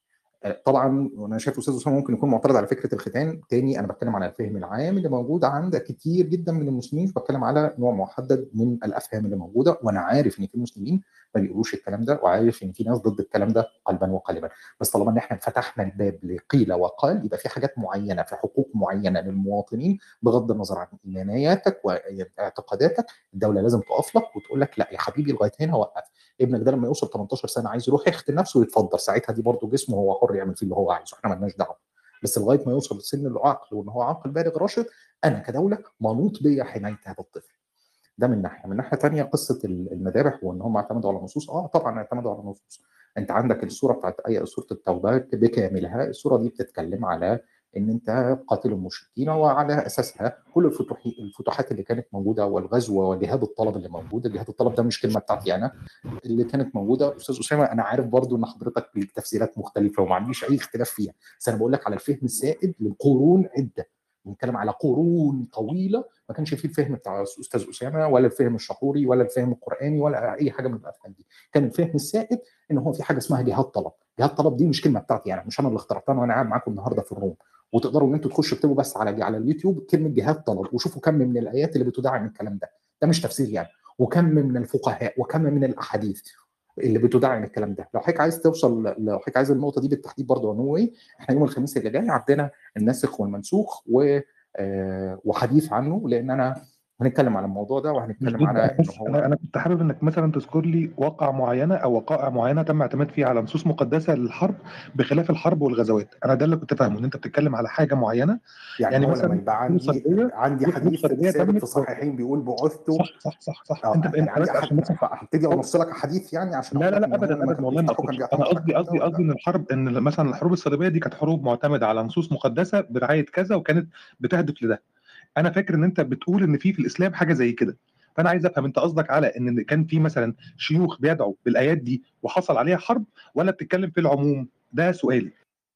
طبعا وأنا شايف أستاذ أسامة ممكن يكون معترض على فكرة الختان. تاني أنا بتكلم على الفهم العام اللي موجود عند كتير جدا من المسلمين بتكلم على نوع محدد من الأفهام اللي موجودة. وأنا عارف إن في مسلمين ما بيقولوش الكلام ده وعارف إن في ناس ضد الكلام ده قلبا وقالبا. بس طالما إن إحنا فتحنا الباب لقيل وقال يبقى في حاجات معينة في حقوق معينة للمواطنين بغض النظر عن إيمانياتك واعتقاداتك. الدولة لازم تقف لك وتقول لك لا يا حبيبي لغايه هنا وقف. ابنك ده لما يوصل 18 سنة عايز يروح يختن نفسه يتفضل ساعتها دي برضه جسمه هو حر يعمل فيه اللي هو عايزه إحنا مالناش دعوة. بس لغاية ما يوصل لسن العقل وان هو عاقل بالغ راشد أنا كدولة منوط بيا حماية هذا الطفل. ده من ناحية. من ناحية ثانية قصة المذابح وإن هم اعتمدوا على نصوص آه طبعا اعتمدوا على نصوص أنت عندك السوره بتاعت اي سوره التوبه بكاملها. السوره دي بتتكلم على إن أنت قاتل المشركين وعلى أساسها كل الفتوح الفتوحات اللي كانت موجودة والغزو وجهاد الطلب اللي موجوده جهاد الطلب ده مش كلمة بتاعتي أنا اللي كانت موجودة. أستاذ أسامة أنا عارف برضو إن حضرتك ليك تفسيرات مختلفة وما عنديش أي اختلاف فيها بس أنا بقول لك على الفهم السائد لقرون عدة. بنتكلم على قرون طويلة ما كانش فيه الفهم بتاع أستاذ أسامة ولا الفهم الشحوري ولا الفهم القرآني ولا أي حاجة من الافهام دي. كان الفهم السائد إن هو في حاجة اسمها جهاد طلب. جهاد طلب دي مش كلمة بتاعتي أنا مش أنا اللي اخترعتها وأنا قاعد معاكم النهارده في الروم. وتقدروا ان أنتوا تخشوا اكتبوا بس على على اليوتيوب كلمة جهاد طلب وشوفوا كم من الآيات اللي بتدعم الكلام ده. ده مش تفسير يعني. وكم من الفقهاء وكم من الأحاديث اللي بتدعم الكلام ده. لو حضرتك عايز توصل لو حضرتك عايز النقطة دي بالتحديد برضه يا نوي إحنا يوم الخميس اللي جاي عندنا الناسخ والمنسوخ و آه، وحديث عنه لأن أنا هنتكلم على الموضوع ده وهنتكلم على ان هو أنا كنت حابب إنك مثلا تذكر لي واقع معينة أو وقائع معينة تم اعتماد فيها على نصوص مقدسة للحرب بخلاف الحرب والغزوات. أنا ده اللي كنت فاهمه إن أنت بتتكلم على حاجة معينة. يعني, يعني مثلا يبقى عندي عندي حديث ثابت في تمت الصحيحين بيقول بعثت صح صح صح صح. آه أنت يعني عندي هبتدي أنص لك احاديث يعني عشان لا لا لا ابدا ابدا والله أنا قصدي قصدي قصدي إن الحرب إن مثلا الحروب الصليبية دي كانت حروب معتمدة على نصوص مقدسة برعاية كذا وكانت بتهدف لده. أنا فاكر إن أنت بتقول إن في في الإسلام حاجة زي كده. فأنا عايز أفهم أنت قصدك على إن كان في مثلا شيوخ بيدعوا بالآيات دي وحصل عليها حرب ولا بتتكلم في العموم؟ ده سؤالي.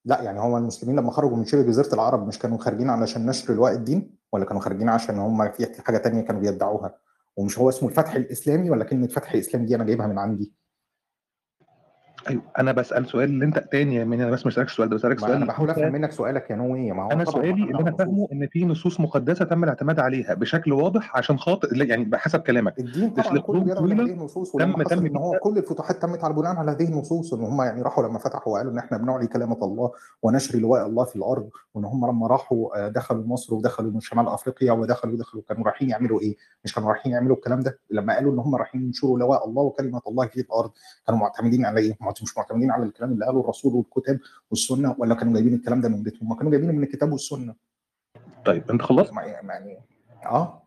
لا يعني هو المسلمين لما خرجوا من شبه جزيرة العرب مش كانوا خارجين علشان نشر لواء الدين؟ ولا كانوا خارجين عشان هم في حاجة تانية كانوا بيدعوها؟ ومش هو اسمه الفتح الإسلامي ولا كلمة فتح اسلام دي أنا جايبها من عندي؟ أيوه أنا بسأل سؤال اللي أنت تاني يا مني أنا بس مش بسالك السؤال ده بسألك ما أنا سؤال بحاول أفهم منك سؤالك يا نوي ما هو أنا سؤالي اللي أنا فاهمه إن في نصوص مقدسة تم الاعتماد عليها بشكل واضح عشان خاطر يعني بحسب كلامك الدين طبعا كله لهذه طويله النصوص تم تم إن هو كل الفتوحات تمت على بناء على هذه النصوص إن هم يعني راحوا لما فتحوا وقالوا إن إحنا بنعلي كلمة الله ونشر لواء الله في الأرض وإن هم لما راحوا آه، دخلوا مصر ودخلوا من شمال أفريقيا ودخلوا دخلوا كانوا رايحين يعملوا إيه؟ مش كانوا رايحين يعملوا الكلام ده لما قالوا إن هم رايحين ينشروا لواء الله وكلمة الله في الأرض كانوا معتمدين على إيه؟ ما مش معتمدين على الكلام اللي قاله الرسول والكتاب والسنة ولا كانوا جايبين الكلام ده من بيتهم؟ ما كانوا جايبينه من الكتاب والسنة. طيب انت خلصت؟ ما- يعني آه.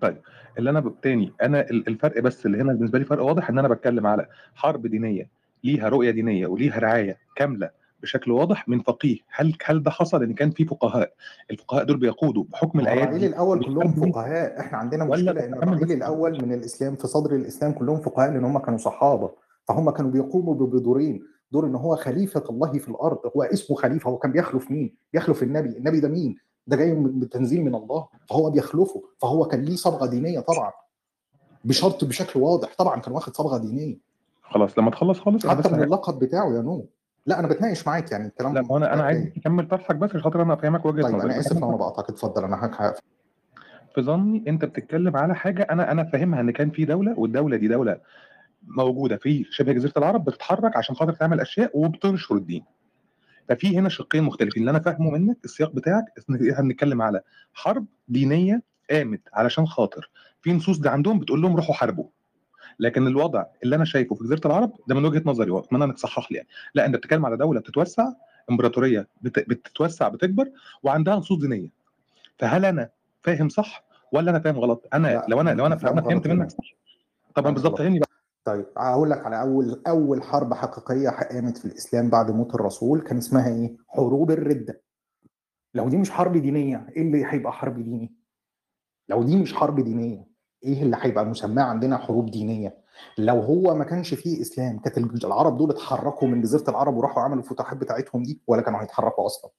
طيب اللي أنا ب- تاني أنا ال- الفرق بس اللي هنا بالنسبة لي فرق واضح إن أنا بتكلم على حرب دينية ليها رؤية دينية وليها رعاية كاملة بشكل واضح من فقيه. هل هل ده حصل؟ إن كان في فقهاء الفقهاء دول بيقودوا بحكم الآيات الرعيل الأول كلهم فقهاء. إحنا عندنا مشكلة إن الرعيل الأول من الإسلام في صدر الإسلام كلهم فقهاء لأن هم كانوا صحابة. فهم كانوا بيقوموا بدورين دور إن هو خليفة الله في الأرض. هو اسمه خليفة. هو كان بيخلف مين؟ بيخلف النبي، النبي ده مين؟ ده جاي من من تنزيل من الله. فهو بيخلفه. فهو كان ليه صبغة دينية طبعا. بشرط بشكل واضح. طبعا كان واخد صبغة دينية. خلاص لما تخلص خالص حتى من اللقب بتاعه يا نو لا أنا بتناقش معاك يعني الكلام لا ما أنا أنا عايز تكمل طرحك بس عشان خاطر أنا أفهمك وجهة طيب نظري أنا آسف لو أنا بقطعك اتفضل أنا هك- في ظني أنت بتتكلم على حاجة أنا أنا فاهمها إن كان في دولة والدولة دي دولة. موجودة في شبه جزيرة العرب بتتحرك عشان خاطر تعمل أشياء وبتنشر الدين. ففي هنا شقين مختلفين. اللي أنا فاهمه منك السياق بتاعك إحنا بنتكلم على حرب دينية قامت علشان خاطر. في نصوص دي عندهم بتقول لهم روحوا حاربوا. لكن الوضع اللي أنا شايفه في جزيرة العرب ده من وجهة نظري وأتمنى إنك تصحح لي يعني. لا أنت بتتكلم على دولة بتتوسع إمبراطورية بت... بتتوسع بتكبر وعندها نصوص دينية. فهل أنا فاهم صح ولا أنا فاهم غلط؟ أنا لو أنا لو أنا فاهم فهمت منك صح طبعا فاهم بالظبط فهمني بقى. طيب هقول لك على أول أول حرب حقيقية قامت في الإسلام بعد موت الرسول كان اسمها إيه؟ حروب الردة. لو دي مش حرب دينية إيه اللي هيبقى حرب ديني؟ لو دي مش حرب دينية إيه اللي هيبقى مسماه عندنا حروب دينية؟ لو هو ما كانش فيه إسلام كانت العرب دول اتحركوا من جزيرة العرب وراحوا عملوا الفتوحات بتاعتهم دي ولا كانوا هيتحركوا أصلا؟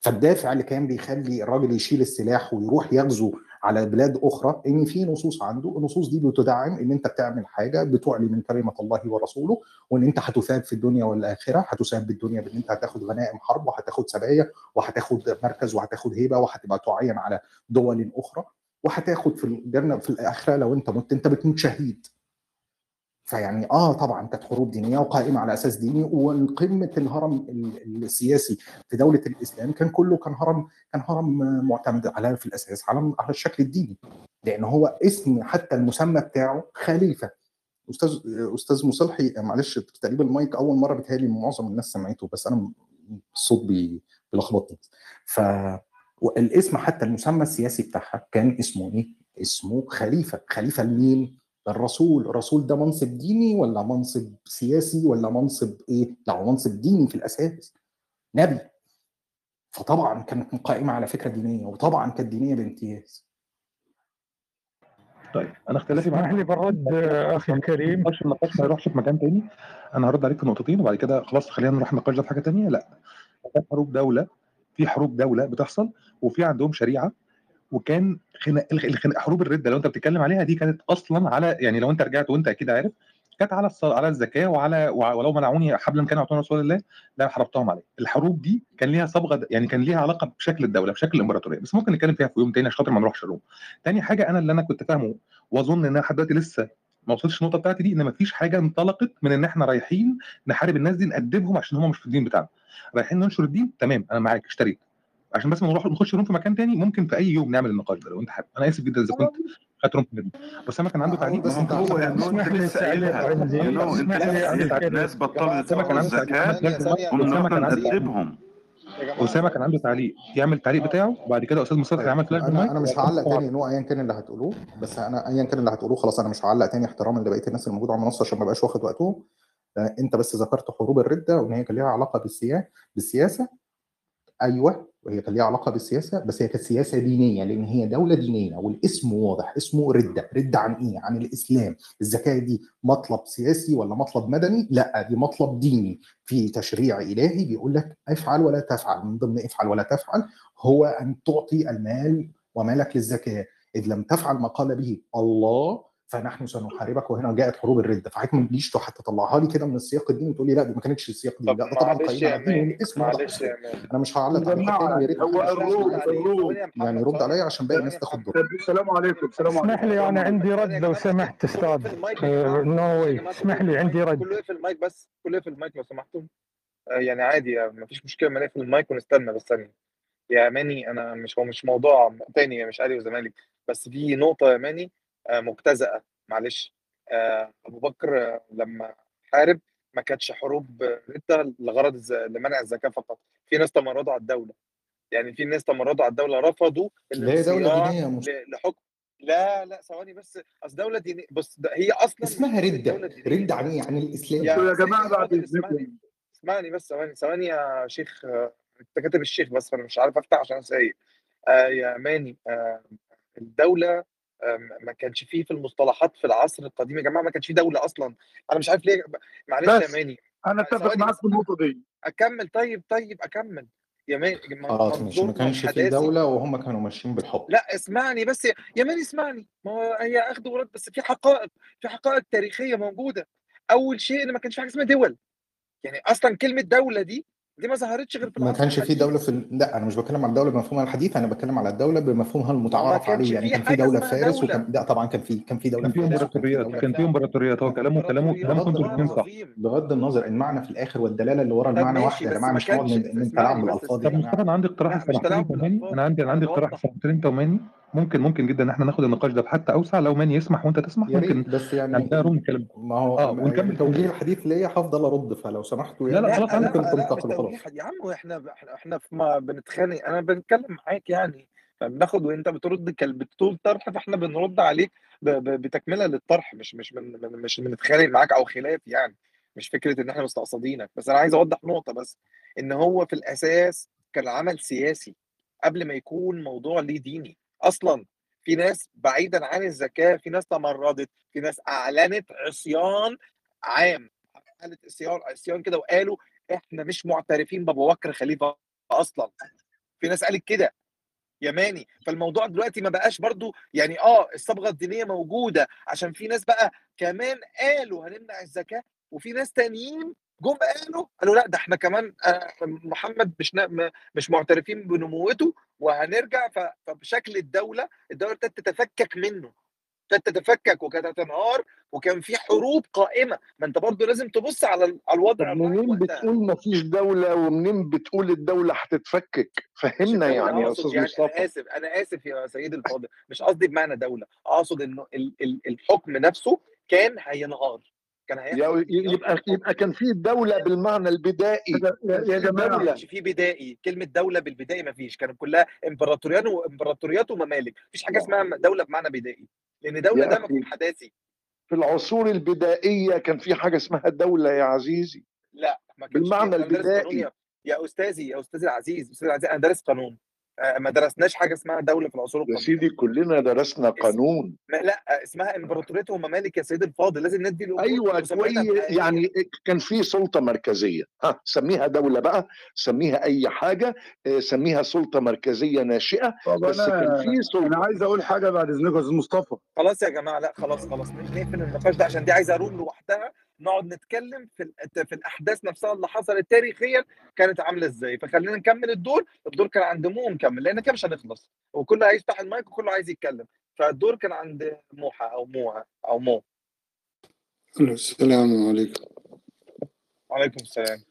فالدافع اللي كان بيخلي الراجل يشيل السلاح ويروح يغزو على بلاد أخرى إن في نصوص عنده النصوص دي بتدعم إن أنت بتعمل حاجة بتعلي من كلمة الله ورسوله وإن أنت هتثاب في الدنيا والآخرة هتثاب بالدنيا بإن أنت هتاخد غنائم حرب وهتاخد سبايا وهتاخد مركز وهتاخد هيبة وهتبقى تعين على دول أخرى وهتاخد في الجنه في الآخرة لو أنت مت أنت بتموت شهيد. فيعني آه طبعا كانت حروب دينية وقائمة على أساس ديني وقمه الهرم ال- السياسي في دولة الإسلام كان كله كان هرم كان هرم معتمد على في الأساس على على الشكل الديني لأن هو اسم حتى المسمى بتاعه خليفة أستاذ أستاذ مصلحي معلش تقريبا المايك أول مرة بيتهيألي معظم الناس سمعته بس أنا الصوت بي- بيلخبطني ف والاسم حتى المسمى السياسي بتاعها كان اسمه إيه؟ اسمه خليفة، خليفة لمين؟ الرسول، الرسول ده منصب ديني ولا منصب سياسي ولا منصب إيه؟ لا هو منصب ديني في الأساس نبي. فطبعا كانت قائمة على فكرة دينية وطبعا كانت دينية بامتياز. طيب أنا اختلافي معاك. اسمح لي برد أخي الكريم. النقاش النقاش ما يروحش في مكان تاني. أنا هرد عليك في نقطتين وبعد كده خلاص خلينا نروح النقاش ده في حاجة تانية. لا حروب دولة في حروب دولة بتحصل وفي عندهم شريعة وكان خناق حروب الرده لو انت بتتكلم عليها دي كانت أصلا على يعني لو انت رجعت وانت أكيد عارف جت على الص- على الزكاه وعلى وع- ولو منعوني حبلا كانوا يعطون رسول الله لا حرمتهم عليه. الحروب دي كان ليها صبغة يعني كان ليها علاقة بشكل الدولة بشكل الإمبراطورية. بس ممكن نتكلم فيها في يوم تاني عشان خاطر ما نروحش الروم. تاني حاجة أنا اللي أنا كنت فاهمه وأظن ان أنا لحد دلوقتي لسه ما وصلتش النقطة بتاعتي دي إن ما فيش حاجة انطلقت من إن إحنا رايحين نحارب الناس دي نأدبهم عشان هم مش في الدين بتاعنا. رايحين ننشر الدين؟ تمام أنا معاك اشتريت. عشان بس ما نروح نخش روم في مكان تاني ممكن في أي يوم نعمل النقاش ده لو أنت حابب. أنا آسف جدا إذا كنت خدت room جدا اسامه كان عنده تعليق ما هو you know أنت لسه قايلها انت لسه قايلها ناس بطلت أسامة كان عنده تعليق الزكاه قمنا تعليق أسامة كان عنده تعليق يعمل التعليق بتاعه وبعد كده أستاذ مصطفى طيب. يعمل فلاش أنا أنا مش هعلق تاني نوع ايا كان اللي هتقولوه بس أنا ايا كان اللي هتقولوه خلاص أنا مش هعلق تاني احتراما لبقية الناس اللي موجودة على المنصة عشان ما بقاش واخد وقتهم آه، أنت بس ذكرت حروب الردة وإن هي كان ليها علاقة بالسياسة بالسياسة. أيوه. وهي كان ليها علاقة بالسياسة بس هي كانت سياسة دينية لأن هي دولة دينية والاسم واضح اسمه ردة. ردة عن إيه؟ عن الإسلام. الزكاه دي مطلب سياسي ولا مطلب مدني؟ لأ دي مطلب ديني. في تشريع إلهي بيقول لك افعل ولا تفعل. من ضمن افعل ولا تفعل هو أن تعطي المال ومالك للزكاه إذ لم تفعل ما قال به الله فنحن سنحاربك وهنا جاءت حروب الرده فحضرتك ما تجيش حتى تطلعها لي كده من السياق الديني وتقول لي لا دي ما كانتش السياق دي لا ده طبعا يا على الدين. يا man أنا مش هعلق يا جماعة ويا ريت هو ال room يعني يرد عليا عشان باقي الناس تاخد دور. السلام عليكم السلام اسمح عليكم لي أنا عندي رد لو سمحت أستاذ. you know يا واي جماعة اسمح لي عندي رد. كله يقفل المايك بس. كله يقفل المايك لو سمحتم. آه، يعني عادي يعني مفيش مشكلة ما نقفل المايك ونستنى بس. ثانية. يا ماني أنا مش هو مش موضوع تاني مش أهلي وزمالك. بس في نقطة يا ماني آه، مجتزأة. معلش. آه، أبو بكر آه، لما حارب ما كانتش حروب رده لغرض لمنع الزكاة فقط. في ناس تمردوا على الدولة. يعني في ناس تمردوا على الدولة رفضوا اللي هي دولة الانصياع دينية يا مصطفى. ل- لحكم. لا لا ثواني بس. أصل دولة دينية بص ده هي أصلا مش اسمها رده رده عن إيه؟ عن الإسلام. يا جماعة بعد اسمعني إذنكم. اسمعني. بس ثواني ثواني يا شيخ. أنت كاتب الشيخ بس فأنا مش عارف أفتح عشان سايق. آه يا ماني آه الدولة ما كانش فيه في المصطلحات في العصر القديم يا جماعة ما كانش فيه دولة أصلا. أنا مش عارف ليه معلش يا ماني أنا آه، أتفق معاك في النقطة دي. أكمل طيب طيب أكمل. يا ماني م- خلاص ماشي ما كانش في دولة وهم كانوا ماشيين بالحب لا اسمعني بس. يا يا مان اسمعني. ما هو هي أخذ ورد بس في حقائق في حقائق تاريخية موجودة. أول شيء إن ما كانش في حاجة اسمها دول. يعني أصلا كلمة دولة دي دي ما ظهرتش غير في ما كانش في دولة في. لا أنا مش بتكلم على الدولة بمفهومها الحديث أنا بتكلم على الدولة بمفهومها المتعارف عليه. يعني كان في دولة فارس وكان لا طبعا كان في كان في دولة كان في امبراطوريات كان في امبراطوريات. هو كلامه كلامه كلامكم أنتوا بغض الاثنين صح. بغض النظر المعنى في الآخر والدلالة اللي ورا المعنى واحدة يا جماعة ما مش نقعد كانش ن- ن- اسمعني تلاعب بس بالألفاظ طب مصطفى جماعة أنا عندي اقتراح انت أنا عندي أنا أنا عندي اقتراح انت وماني. ممكن ممكن جدا إن إحنا ناخد النقاش ده بحتى أوسع لو ماني يسمح وأنت تسمح ممكن بس يعني يعني روم نتكلم ما هو آه ونكمل توجيه توجيه الحديث ليا هفضل أرد فلو سمحتوا يعني خلاص لا لا لا مش تنتقلوا توجيه خلاص حد يا عم إحنا إحنا في ما بنتخانق. أنا بنتكلم معاك يعني. فبناخد وأنت بترد بتطول طرح فإحنا بنرد عليك بتكملة للطرح. مش مش من- مش بنتخانق معاك أو خلاف يعني. مش فكرة إن إحنا مستقصدينك. بس أنا عايز أوضح نقطة بس. إن هو في الأساس كان عمل سياسي قبل ما يكون موضوع ليه ديني. أصلا في ناس بعيدا عن الزكاة في ناس تمردت في ناس أعلنت عصيان عام. قالت عصيان عصيان كده وقالوا إحنا مش معترفين بأبو بكر خليفة أصلا. في ناس قالت كده. يماني فالموضوع دلوقتي ما بقاش برضو يعني آه الصبغة الدينية موجودة. عشان في ناس بقى كمان قالوا هنمنع الزكاة وفي ناس تانيين جم قالوا قالوا لأ ده إحنا كمان آه، محمد مش مش معترفين بنبوته وهنرجع. فبشكل الدولة الدولة ابتدت تتفكك منه. ابتدت تتفكك وكانت هتنهار وكان في حروب قائمة. ما انت برضو لازم تبص على ال- على طب الوضع منين بتقول مفيش دولة ومنين بتقول الدولة هتتفكك؟ فهمنا يعني يا أستاذ يعني أنا مصطفى. آسف أنا آسف يا سيدي الفاضل. مش قصدي بمعنى دولة. أقصد إنه ال- ال- الحكم نفسه كان هينهار كان هيحصل يبقى يبقى كان في دولة بالمعنى البدائي. يا جماعة ما كانش في بدائي. كلمة دولة بالبدائي ما فيش. كانت كلها امبراطوريات وامبراطوريات وممالك. مفيش حاجة اسمها دولة بمعنى بدائي. لأن دولة يا ده مفهوم حداثي. في العصور البدائية كان في حاجة اسمها دولة يا عزيزي. لا ما كانش بالمعنى البدائي. يا أستاذي يا أستاذي العزيز أستاذي العزيز أنا دارس قانون. ما درسناش حاجة اسمها دولة في العصور يا القديمة. سيدي كلنا درسنا قانون. لا اسمها إمبراطورية وممالك يا سيدي الفاضل. لازم ندي الأمور أيوه كويس. يعني كان في سلطة مركزية. ها سميها دولة بقى سميها أي حاجة آه، سميها سلطة مركزية ناشئة. بس كان أنا في أنا سلطه عايز أقول حاجة بعد إذنكم يا أستاذ مصطفى. خلاص يا جماعة لا خلاص خلاص. نقفل النقاش ده عشان دي عايزة روم لوحدها. نقعد نتكلم في في الأحداث نفسها اللي حصلت تاريخيا كانت عاملة إزاي. فخلينا نكمل الدور الدور كان عند مو نكمل لأن كده مش هنخلص. وكله عايز يفتح المايك وكله عايز يتكلم. فالدور كان عند موحى أو موها أو مو. السلام عليكم. وعليكم السلام.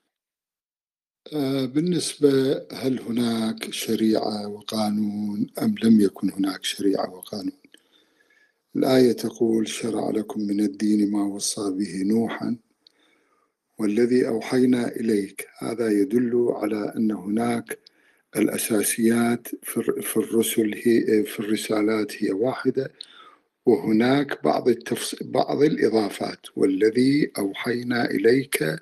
آه، بالنسبة هل هناك شريعة وقانون أم لم يكن هناك شريعة وقانون؟ الآية تقول شرع لكم من الدين ما وصى به نوحا والذي أوحينا إليك. هذا يدل على أن هناك الأساسيات في الر- في الرسل هي في الرسالات هي واحدة وهناك بعض التفص... بعض الإضافات والذي أوحينا إليك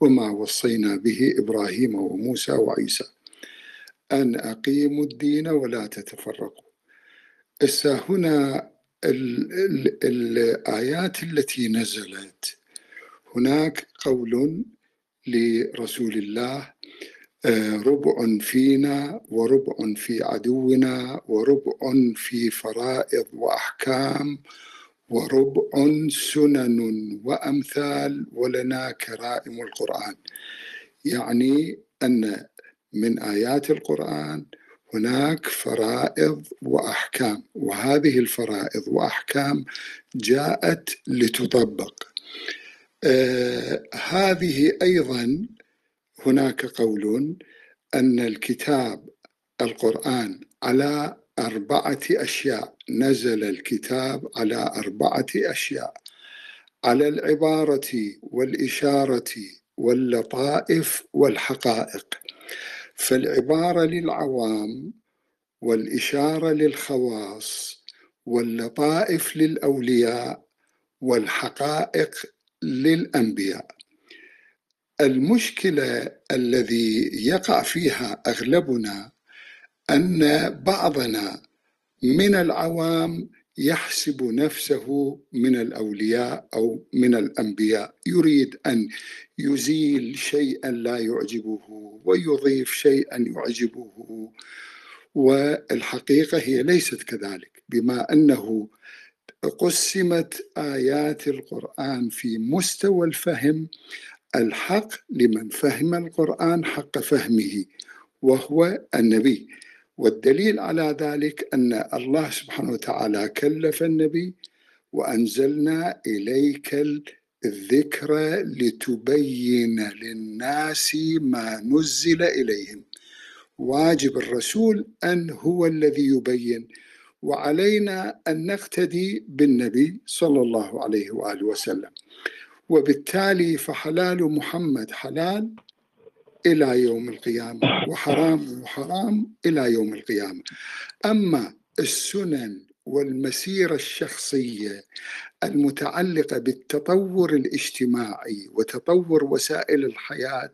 وما وصينا به إبراهيم وموسى وعيسى. أن أقيموا الدين ولا تتفرقوا. هنا ال... ال... الآيات التي نزلت. هناك قول لرسول الله آه، ربع فينا وربع في عدونا وربع في فرائض وأحكام وربع سنن وأمثال ولنا كرائم القرآن. يعني أن من آيات القرآن هناك فرائض وأحكام وهذه الفرائض وأحكام جاءت لتطبق. آه هذه أيضا هناك قول أن الكتاب القرآن على أربعة أشياء نزل الكتاب على أربعة أشياء. على العبارة والإشارة واللطائف والحقائق. فالعبارة للعوام والإشارة للخواص واللطائف للأولياء والحقائق للأنبياء. المشكلة الذي يقع فيها أغلبنا أن بعضنا من العوام يحسب نفسه من الأولياء أو من الأنبياء. يريد أن يزيل شيئا لا يعجبه ويضيف شيئا يعجبه. والحقيقة هي ليست كذلك بما أنه قسمت آيات القرآن في مستوى الفهم. الحق لمن فهم القرآن حق فهمه وهو النبي. والدليل على ذلك أن الله سبحانه وتعالى كلف النبي وأنزلنا إليك الذكر لتبين للناس ما نزل إليهم. واجب الرسول أن هو الذي يبين وعلينا أن نقتدي بالنبي صلى الله عليه وآله وسلم. وبالتالي فحلال محمد حلال إلى يوم القيامة وحرام حرام إلى يوم القيامة. أما السنن والمسيرة الشخصية المتعلقة بالتطور الاجتماعي وتطور وسائل الحياة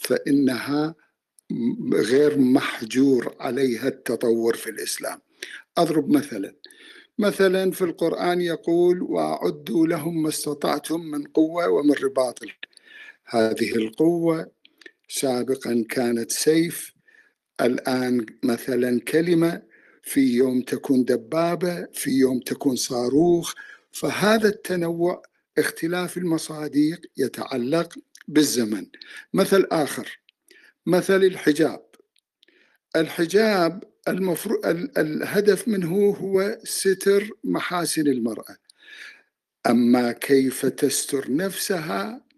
فإنها غير محجور عليها التطور في الإسلام. أضرب مثلا مثلا في القرآن يقول وأعدوا لهم ما استطعتم من قوة ومن رباط هذه القوة سابقا كانت سيف. الآن مثلا كلمة في يوم تكون دبابة في يوم تكون صاروخ. فهذا التنوع اختلاف المصادق يتعلق بالزمن. مثل آخر مثل الحجاب. الحجاب المفروض الهدف منه هو ستر محاسن المرأة. أما كيف تستر نفسها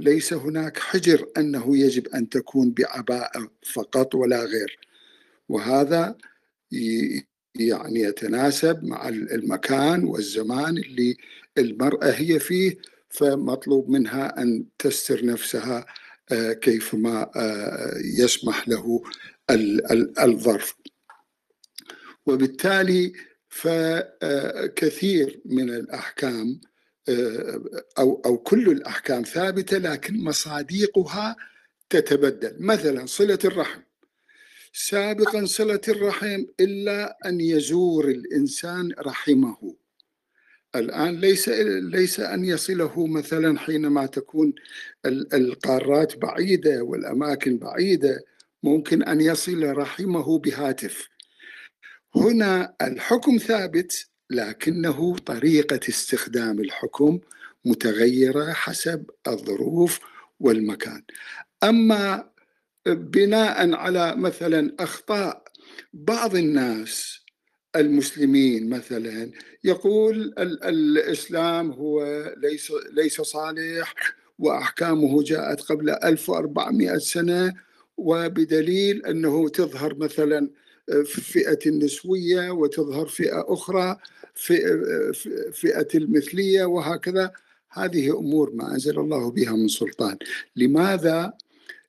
ليس هناك حجر أنه يجب أن تكون بعباءة فقط ولا غير. وهذا يعني يتناسب مع المكان والزمان اللي المرأة هي فيه فمطلوب منها أن تستر نفسها كيفما يسمح له الظرف. وبالتالي فكثير من الأحكام أو أو كل الأحكام ثابتة لكن مصادقها تتبدل. مثلا صلة الرحم. سابقا صلة الرحم إلا أن يزور الإنسان رحمه. الآن ليس ليس أن يصله مثلا حينما تكون ال- القارات بعيدة والأماكن بعيدة. ممكن أن يصل رحمه بهاتف. هنا الحكم ثابت لكنه طريقة استخدام الحكم متغيرة حسب الظروف والمكان. أما بناء على مثلا أخطاء بعض الناس المسلمين مثلا يقول ال- الإسلام هو ليس ليس صالح وأحكامه جاءت قبل 1400 سنة وبدليل أنه تظهر مثلا فئة النسوية وتظهر فئة أخرى فئة المثلية وهكذا. هذه أمور ما أنزل الله بها من سلطان. لماذا؟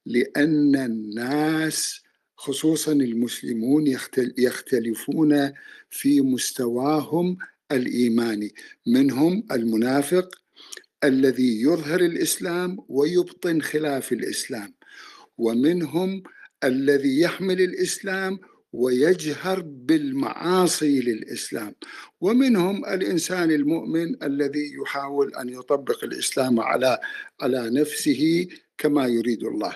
لأن الناس خصوصا المسلمون يختل- يختلفون في مستواهم الإيماني. منهم المنافق الذي يظهر الإسلام ويبطن خلاف الإسلام. ومنهم الذي يحمل الإسلام ويجهر بالمعاصي للإسلام. ومنهم الإنسان المؤمن الذي يحاول أن يطبق الإسلام على على نفسه كما يريد الله.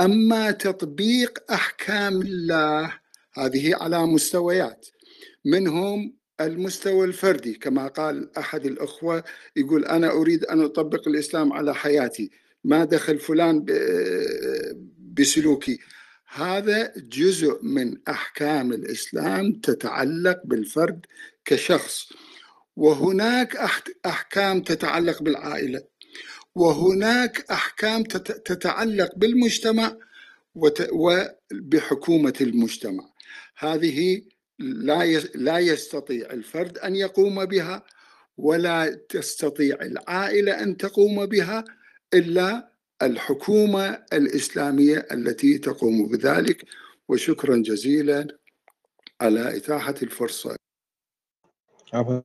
أما تطبيق أحكام الله هذه على مستويات. منهم المستوى الفردي كما قال أحد الأخوة يقول أنا أريد أن أطبق الإسلام على حياتي. ما دخل فلان بسلوكي. هذا جزء من أحكام الإسلام تتعلق بالفرد كشخص. وهناك أحكام تتعلق بالعائلة. وهناك أحكام تت- تتعلق بالمجتمع وبحكومة المجتمع. هذه لا يس- لا يستطيع الفرد أن يقوم بها ولا تستطيع العائلة أن تقوم بها إلا الحكومة الإسلامية التي تقوم بذلك وشكرا جزيلا على إتاحة الفرصة. عفوا.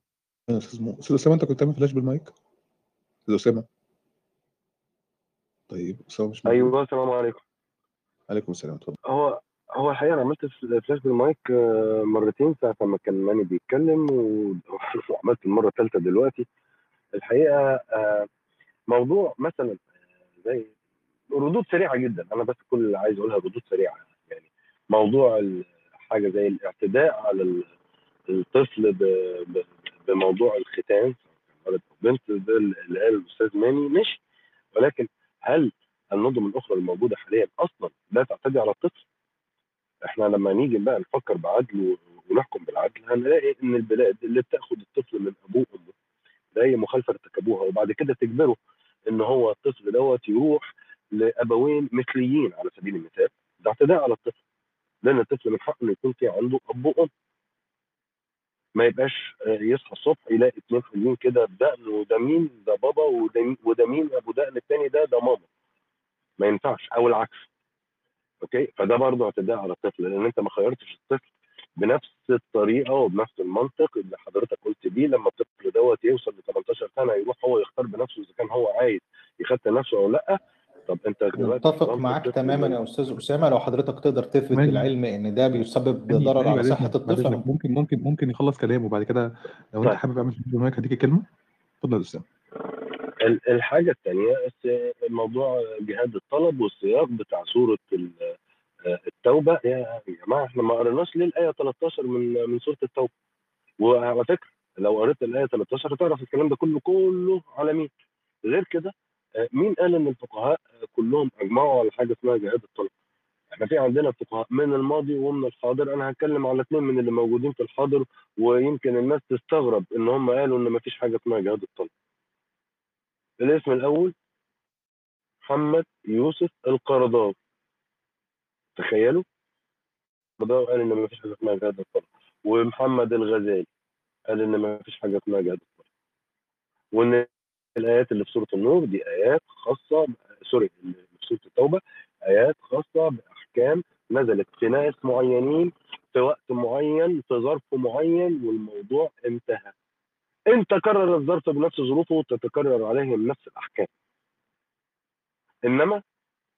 أستاذ أسامة أنت كنت تعمل flash بال mike؟ أستاذ أسامة. طيب أسامة مش أيوه السلام عليكم. عليكم السلام اتفضل هو هو الحقيقة أنا عملت flash بال mike آه، مرتين ساعة ما كان ماني بيتكلم <laughs> وعملت المرة الثالثة دلوقتي. الحقيقة آه، موضوع مثلا زي ردود سريعة جدا. أنا بس كل اللي عايز أقولها ردود سريعة. يعني موضوع حاجة زي الاعتداء على ال- الطفل بموضوع الختان. ولد بنت اللي قال الأستاذ ماني ماشي. ولكن هل النظم الأخرى الموجودة حاليا أصلا لا تعتدي على الطفل؟ إحنا لما نيجي بقى نفكر بعدل ونحكم بالعدل هنلاقي إن البلاد اللي بتاخد الطفل من أبوه وأمه لاي مخالفة ارتكبوها وبعد كده تجبره إن هو الطفل دوت يروح لأبوين مثليين على سبيل المثال ده اعتداء على الطفل لأن الطفل من حقه إنه يكون في عنده أب وأم. ما يبقاش آه، يصحى الصبح يلاقي اتنين حلوين كده بدقن وده مين؟ ده بابا وده مين- أبو دقن التاني ده ده ماما. ما ينفعش أو العكس. okay؟ فده برضه اعتداء على الطفل لأن أنت ما خيرتش الطفل بنفس الطريقة وبنفس المنطق اللي حضرتك قلت بيه لما الطفل دوت يوصل ل 18 سنة يروح هو يختار بنفسه إذا كان هو عايز يختن نفسه أو لأ. طب أنت دلوقتي متفق معاك تماما يا أستاذ أسامة لو حضرتك تقدر تثبت ماني بالعلم إن ده بيسبب ضرر ماني على بعد صحة بعد الطفل ممكن ممكن ممكن يخلص كلامه وبعد كده. لو أنت طيب. حابب أعمل بالمايك هديك الكلمة. اتفضل يا اسامه ال- الحاجة الثانية موضوع جهاد الطلب والسياق بتاع سوره ال- آه، التوبة. يا جماعة إحنا ما قريناش ليه الايه 13 من من سورة التوبة. وعلى فكرة لو قريت الآية 13 هتعرف الكلام ده كله كله على مين؟ غير كده مين قال إن الفقهاء كلهم أجمعوا على حاجة اسمها جهاد الطلب؟ إحنا في عندنا فقهاء من الماضي ومن الحاضر. أنا هتكلم على اثنين من اللي موجودين في الحاضر ويمكن الناس تستغرب إن هم قالوا إن ما فيش حاجة اسمها جهاد الطلب. الاسم الأول محمد يوسف القرضاوي. تخيلوا؟ القرضاوي قال إن ما فيش حاجة اسمها جهاد الطلب ومحمد الغزالي قال إن ما فيش حاجة اسمها جهاد الطلب وإن الآيات اللي في سورة النور دي آيات خاصة سوري اللي في سورة التوبة آيات خاصة بأحكام نزلت في ناس معينين في وقت معين في ظرف معين والموضوع انتهى. إن تكرر الظرف بنفس ظروفه تتكرر عليهم نفس الأحكام. إنما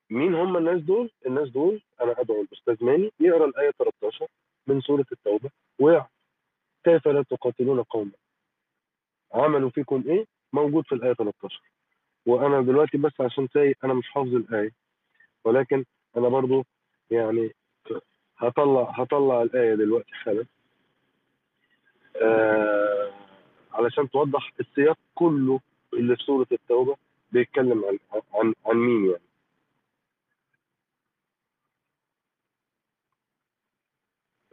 مين هم الناس دول؟ الناس دول أنا أدعو الأستاذ ماني يقرأ الآية 13 من سورة التوبة. ويعرف كيف لا تقاتلون قوما؟ عملوا فيكم إيه؟ موجود في الآية 13 وأنا دلوقتي بس عشان سايق أنا مش حافظ الآية. ولكن أنا برضو يعني هطلع هطلع الآية دلوقتي حالا آه علشان توضح السياق كله اللي في سورة التوبة بيتكلم عن عن عن مين يعني.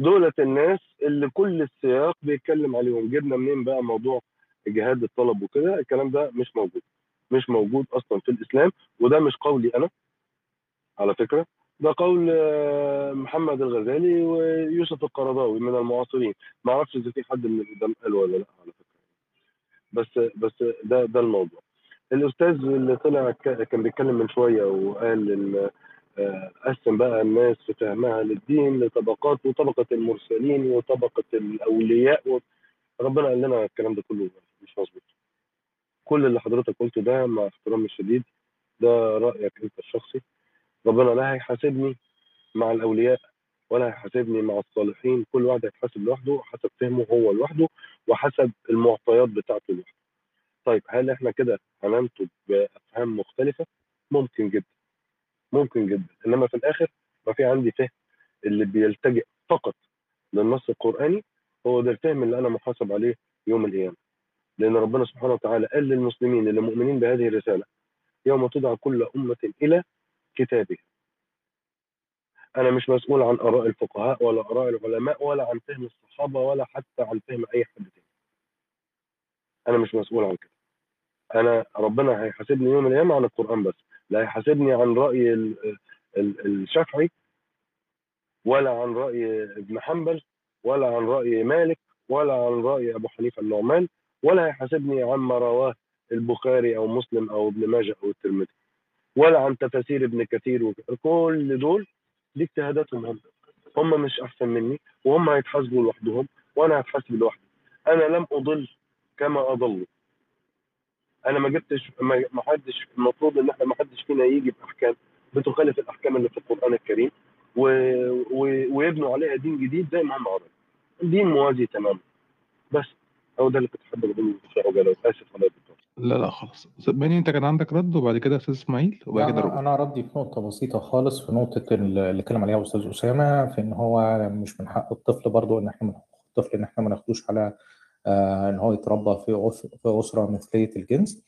دولة الناس اللي كل السياق بيتكلم عليهم. جبنا منين بقى موضوع جهاد الطلب وكده؟ الكلام ده مش موجود مش موجود أصلا في الإسلام وده مش قولي أنا. على فكرة ده قول آه، محمد الغزالي ويوسف القرضاوي من المعاصرين. ما أعرفش إذا في حد من القدام قال ولا لأ على فكرة. بس بس ده ده الموضوع. الأستاذ اللي طلع كان بيتكلم من شوية وقال إن قسم بقى الناس في فهمها للدين لطبقات وطبقة المرسلين وطبقة الأولياء و- ربنا قال لنا الكلام ده كله مش مظبوط. كل اللي حضرتك قلته ده مع احترامي الشديد ده رأيك أنت الشخصي. ربنا لا هيحاسبني مع الأولياء ولا هيحاسبني مع الصالحين. كل واحد هيتحاسب لوحده حسب فهمه هو لوحده وحسب المعطيات بتاعته لوحده. طيب هل إحنا كده هننتج بأفهام مختلفة؟ ممكن جدا. ممكن جدا. إنما في الآخر ما في عندي فهم اللي بيلتجئ فقط للنص القرآني هو ده الفهم اللي أنا محاسب عليه يوم القيامة. لأن ربنا سبحانه وتعالى قال للمسلمين اللي مؤمنين بهذه الرسالة يوم تدعى كل أمة إلى كتابه أنا مش مسؤول عن آراء الفقهاء ولا آراء العلماء ولا عن فهم الصحابة ولا حتى عن فهم أي حد تاني. أنا مش مسؤول عن كده. أنا ربنا هيحاسبني يوم القيامة عن القرآن بس. لا هيحاسبني عن رأي ال- ال- الشافعي ولا عن رأي ابن حنبل ولا عن رأي مالك ولا عن رأي أبو حنيفة النعمان ولا هيحاسبني عما رواه البخاري أو مسلم أو ابن ماجه أو الترمذي ولا عن تفاسير ابن كثير. كل دول دي اجتهاداتهم هم هم مش أحسن مني وهم هيتحاسبوا لوحدهم وأنا هتحاسب لوحدي أنا لم أضل كما أضلوا أنا ما جبتش ما ما حدش المفروض إن إحنا ما حدش فينا يجي بأحكام بتخالف الأحكام اللي في القرآن الكريم و... و... ويبنوا عليها دين جديد زي ما هم عملوا. دين موازي تماما. بس هو ده اللي كنت حابب أقوله عجاله آسف على الدكتور لا لا خلاص. بني أنت كان عندك رد وبعد كده أستاذ إسماعيل وبعد كده أنا روبي أنا ردي في نقطة بسيطة خالص في نقطة ال- اللي اتكلم عليها أستاذ أسامة في إن هو مش من حق الطفل برضو إن إحنا من حق الطفل إن إحنا ما ناخدوش على إن هو يتربى في في أسرة مثلية الجنس.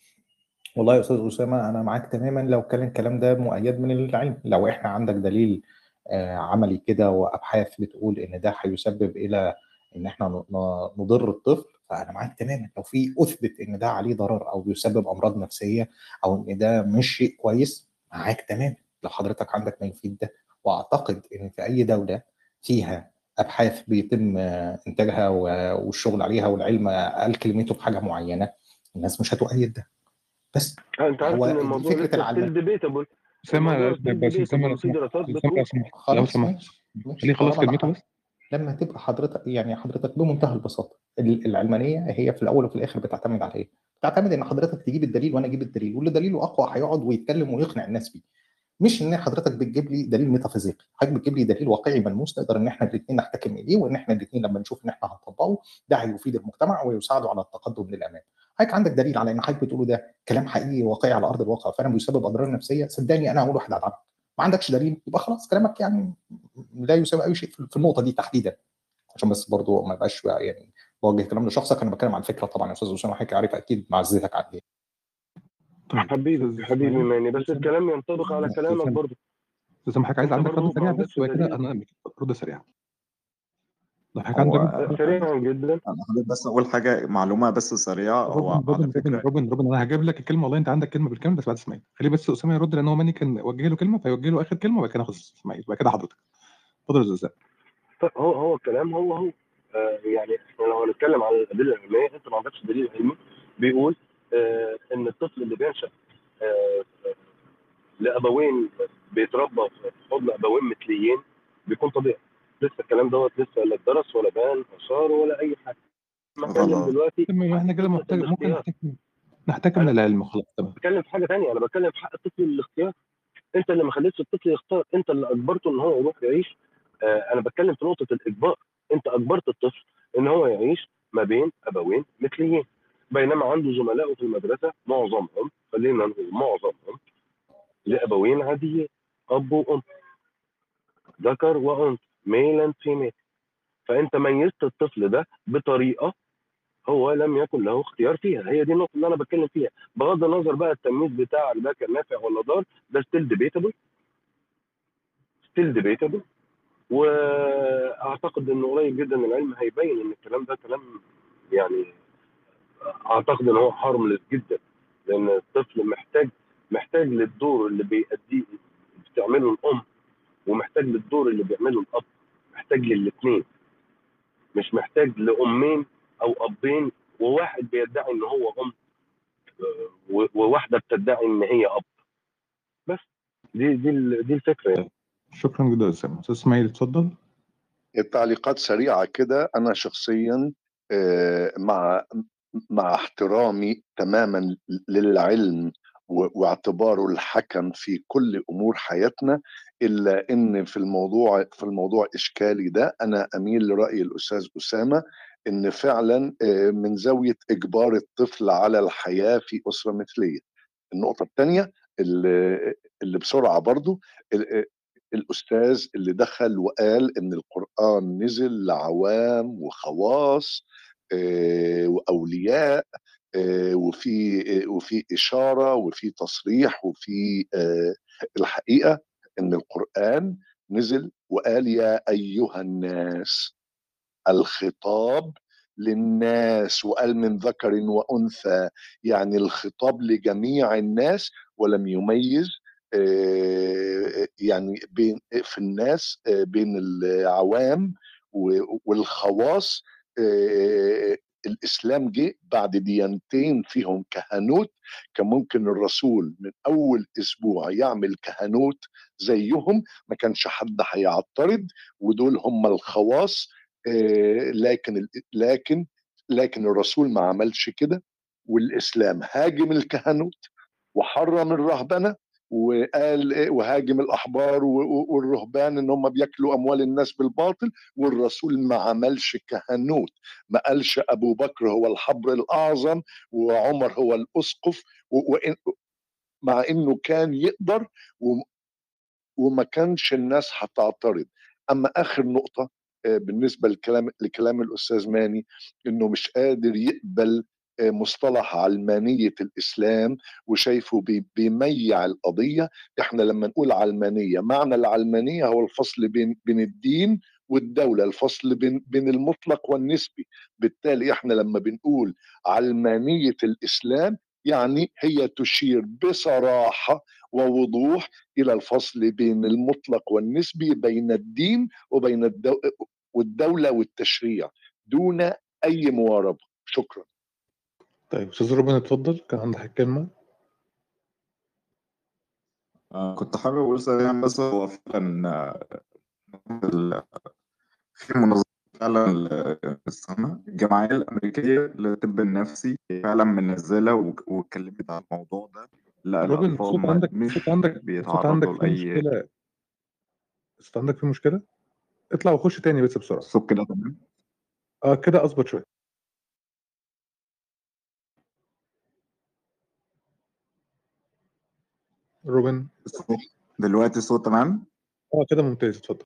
والله يا أستاذ أسامة أنا معاك تماما. لو كان الكلام ده مؤيد من العلم. لو إحنا عندك دليل آه عملي كده وأبحاث بتقول إن ده هيسبب إلى إن إحنا نضر الطفل فأنا معاك تماما. لو في أثبت إن ده عليه ضرر أو بيسبب أمراض نفسية أو إن ده مش شيء كويس معاك تماما. لو حضرتك عندك ما يفيد ده. وأعتقد إن في أي دولة فيها أبحاث بيتم آه، إنتاجها والشغل عليها والعلم قال كلمته في حاجة معينة الناس مش هتؤيد ده. بس أنت عارف هو إن الموضوع فكرة لسه debatable still بس اسامه لو سمحت لو سمحت خليه يخلص كلمته بس؟ لما تبقى حضرتك يعني حضرتك بمنتهى البساطة ال- العلمانية هي في الأول وفي الآخر بتعتمد على إيه؟ بتعتمد إن حضرتك تجيب الدليل وأنا أجيب الدليل واللي دليله أقوى هيقعد ويتكلم ويقنع الناس بيه. مش إن حضرتك بتجيب لي دليل ميتافيزيقي حضرتك بتجيب لي دليل واقعي ملموس نقدر إن إحنا الاثنين نحتكم إليه وإن إحنا الاثنين لما نشوف إن إحنا هنطبقه ده هيفيد المجتمع ويساعده على التقدم للامام حضرتك عندك دليل على إن حضرتك بتقوله ده كلام حقيقي واقعي على أرض الواقع فعلا بيسبب أضرار نفسية؟ صدقني أنا أول واحد هدعمك ما عندكش دليل؟ يبقى خلاص كلامك يعني لا يساوي أي شيء في النقطة دي تحديدا. عشان بس برضو ما يبقاش يعني بوجه كلام لشخصك أنا بتكلم عن الفكرة طبعا يا أستاذ أسامة حضرتك عارف أكيد معزتك عن إيه. حبيبي حبيبي ماني بس الكلام ينطبق على كلامك برضه. أستاذ حضرتك عايز عندك رد سريع بس عندكش وبعد كده. دليل أنا رد سريع. لو حضرتك هو عندك؟ رد سريعا جدا. أنا حابب بس أقول حاجة معلومة بس سريعة. هو روبن روبن روبن روبن أنا هجيب لك الكلمة والله. أنت عندك كلمة بالكامل بس بعد إسماعيل. خليه بس أسامة يرد لأن هو ماني كان وجه له كلمة فيوجه له آخر كلمة وبعد كده ناخد إسماعيل. وبعد كده حضرتك. اتفضل يا أستاذ. هو هو الكلام هو هو. آه يعني إحنا لو هنتكلم عن الادله العلميه أنت ما عندكش دليل علمي بيقول إن الطفل اللي بينشأ آه لأبوين بيتربى في حضن أبوين مثليين بيكون طبيعي. لسه الكلام دوت لسه لا اتدرس ولا بان آثار ولا أي حاجة. بتكلم غلط دلوقتي ما إحنا كده محتاج ممكن نحتكم نحتكم للعلم خلاص تمام. بتكلم في حاجة ثانية أنا بتكلم في حق الطفل الاختيار. أنت اللي ما خليتش الطفل يختار أنت اللي أجبرته إن هو يروح يعيش. آه أنا بتكلم في نقطة الإجبار. أنت أجبرت الطفل إن هو يعيش ما بين أبوين مثليين. بينما عنده زملائه في المدرسة معظمهم خلينا نقول معظمهم لأبوين عاديين أب وأم ذكر وأنثى male and female فأنت ميزت الطفل ده بطريقة هو لم يكن له اختيار فيها. هي دي النقطة اللي أنا بتكلم فيها. بغض النظر بقى التمييز بتاع ده كان نافع ولا ضار ده still debatable still debatable وأعتقد انه قريب جدا العلم هيبين إن الكلام ده كلام يعني أعتقد إن هو هارملس جدا لأن الطفل محتاج محتاج للدور اللي بيأديه بتعمله الأم ومحتاج للدور اللي بيعمله الأب محتاج للاثنين مش محتاج لأمين أو أبين وواحد بيدعي إن هو أم وواحدة بتدعي إن هي أب. بس دي دي ال- دي الفكرة يعني. شكرا جدا يا اسامه أستاذ إسماعيل اتفضل. التعليقات سريعة كده. أنا شخصيا آه، مع مع احترامي تماما للعلم واعتباره الحكم في كل أمور حياتنا إلا إن في الموضوع في الموضوع إشكالي ده أنا أميل لرأي الأستاذ أسامة إن فعلا آه، من زاوية إجبار الطفل على الحياة في أسرة مثلية. النقطة الثانية اللي, اللي بسرعة برضو ال- الأستاذ اللي دخل وقال إن القرآن نزل لعوام وخواص آه، وأولياء آه، وفي آه، وفي إشارة وفي تصريح وفي الحقيقة إن القرآن نزل وقال يا أيها الناس الخطاب للناس وقال من ذكر وأنثى يعني الخطاب لجميع الناس ولم يميز يعني بين في الناس بين العوام والخواص الإسلام جه بعد ديانتين فيهم كهنوت كان ممكن الرسول من أول أسبوع يعمل كهنوت زيهم ما كانش حد هيعترض ودول هم الخواص آه، لكن لكن لكن الرسول ما عملش كده والإسلام هاجم الكهنوت وحرم الرهبنة وقال إيه وهاجم الأحبار والرهبان إن هم بياكلوا أموال الناس بالباطل والرسول ما عملش كهنوت. ما قالش أبو بكر هو الحبر الأعظم وعمر هو الأسقف مع إنه كان يقدر وما كانش الناس هتعترض. أما آخر نقطة آه، بالنسبة لكلام لكلام الأستاذ ماني إنه مش قادر يقبل مصطلح علمانية الإسلام وشايفه بي- بيميع القضية. إحنا لما نقول علمانية معنى العلمانية هو الفصل بين بين الدين والدولة الفصل بين بين المطلق والنسبي. بالتالي إحنا لما بنقول علمانية الإسلام يعني هي تشير بصراحة ووضوح إلى الفصل بين المطلق والنسبي بين الدين وبين الدو... والدولة والتشريع دون أي مواربه شكرا. طيب أستاذ روبن اتفضل كان عندك كلمه آه، كنت حابب أقول سريعا بس هو فعلا آه، في منظمة فعلا ال- السنة الجمعية الأمريكية للطب النفسي فعلا منزلة واتكلمت عن الموضوع ده لا روبن الأطفال الصوت عندك الصوت مش عندك الصوت بيتعرضوا عندك فيه لأي مشكلة. الصوت عندك فيه مشكلة؟ اطلع وخش تاني بس بسرعة. الصوت كده تمام. آه كده اظبط شوية. روبن. دلوقتي الصوت تمام؟ آه كده ممتاز. اتفضل.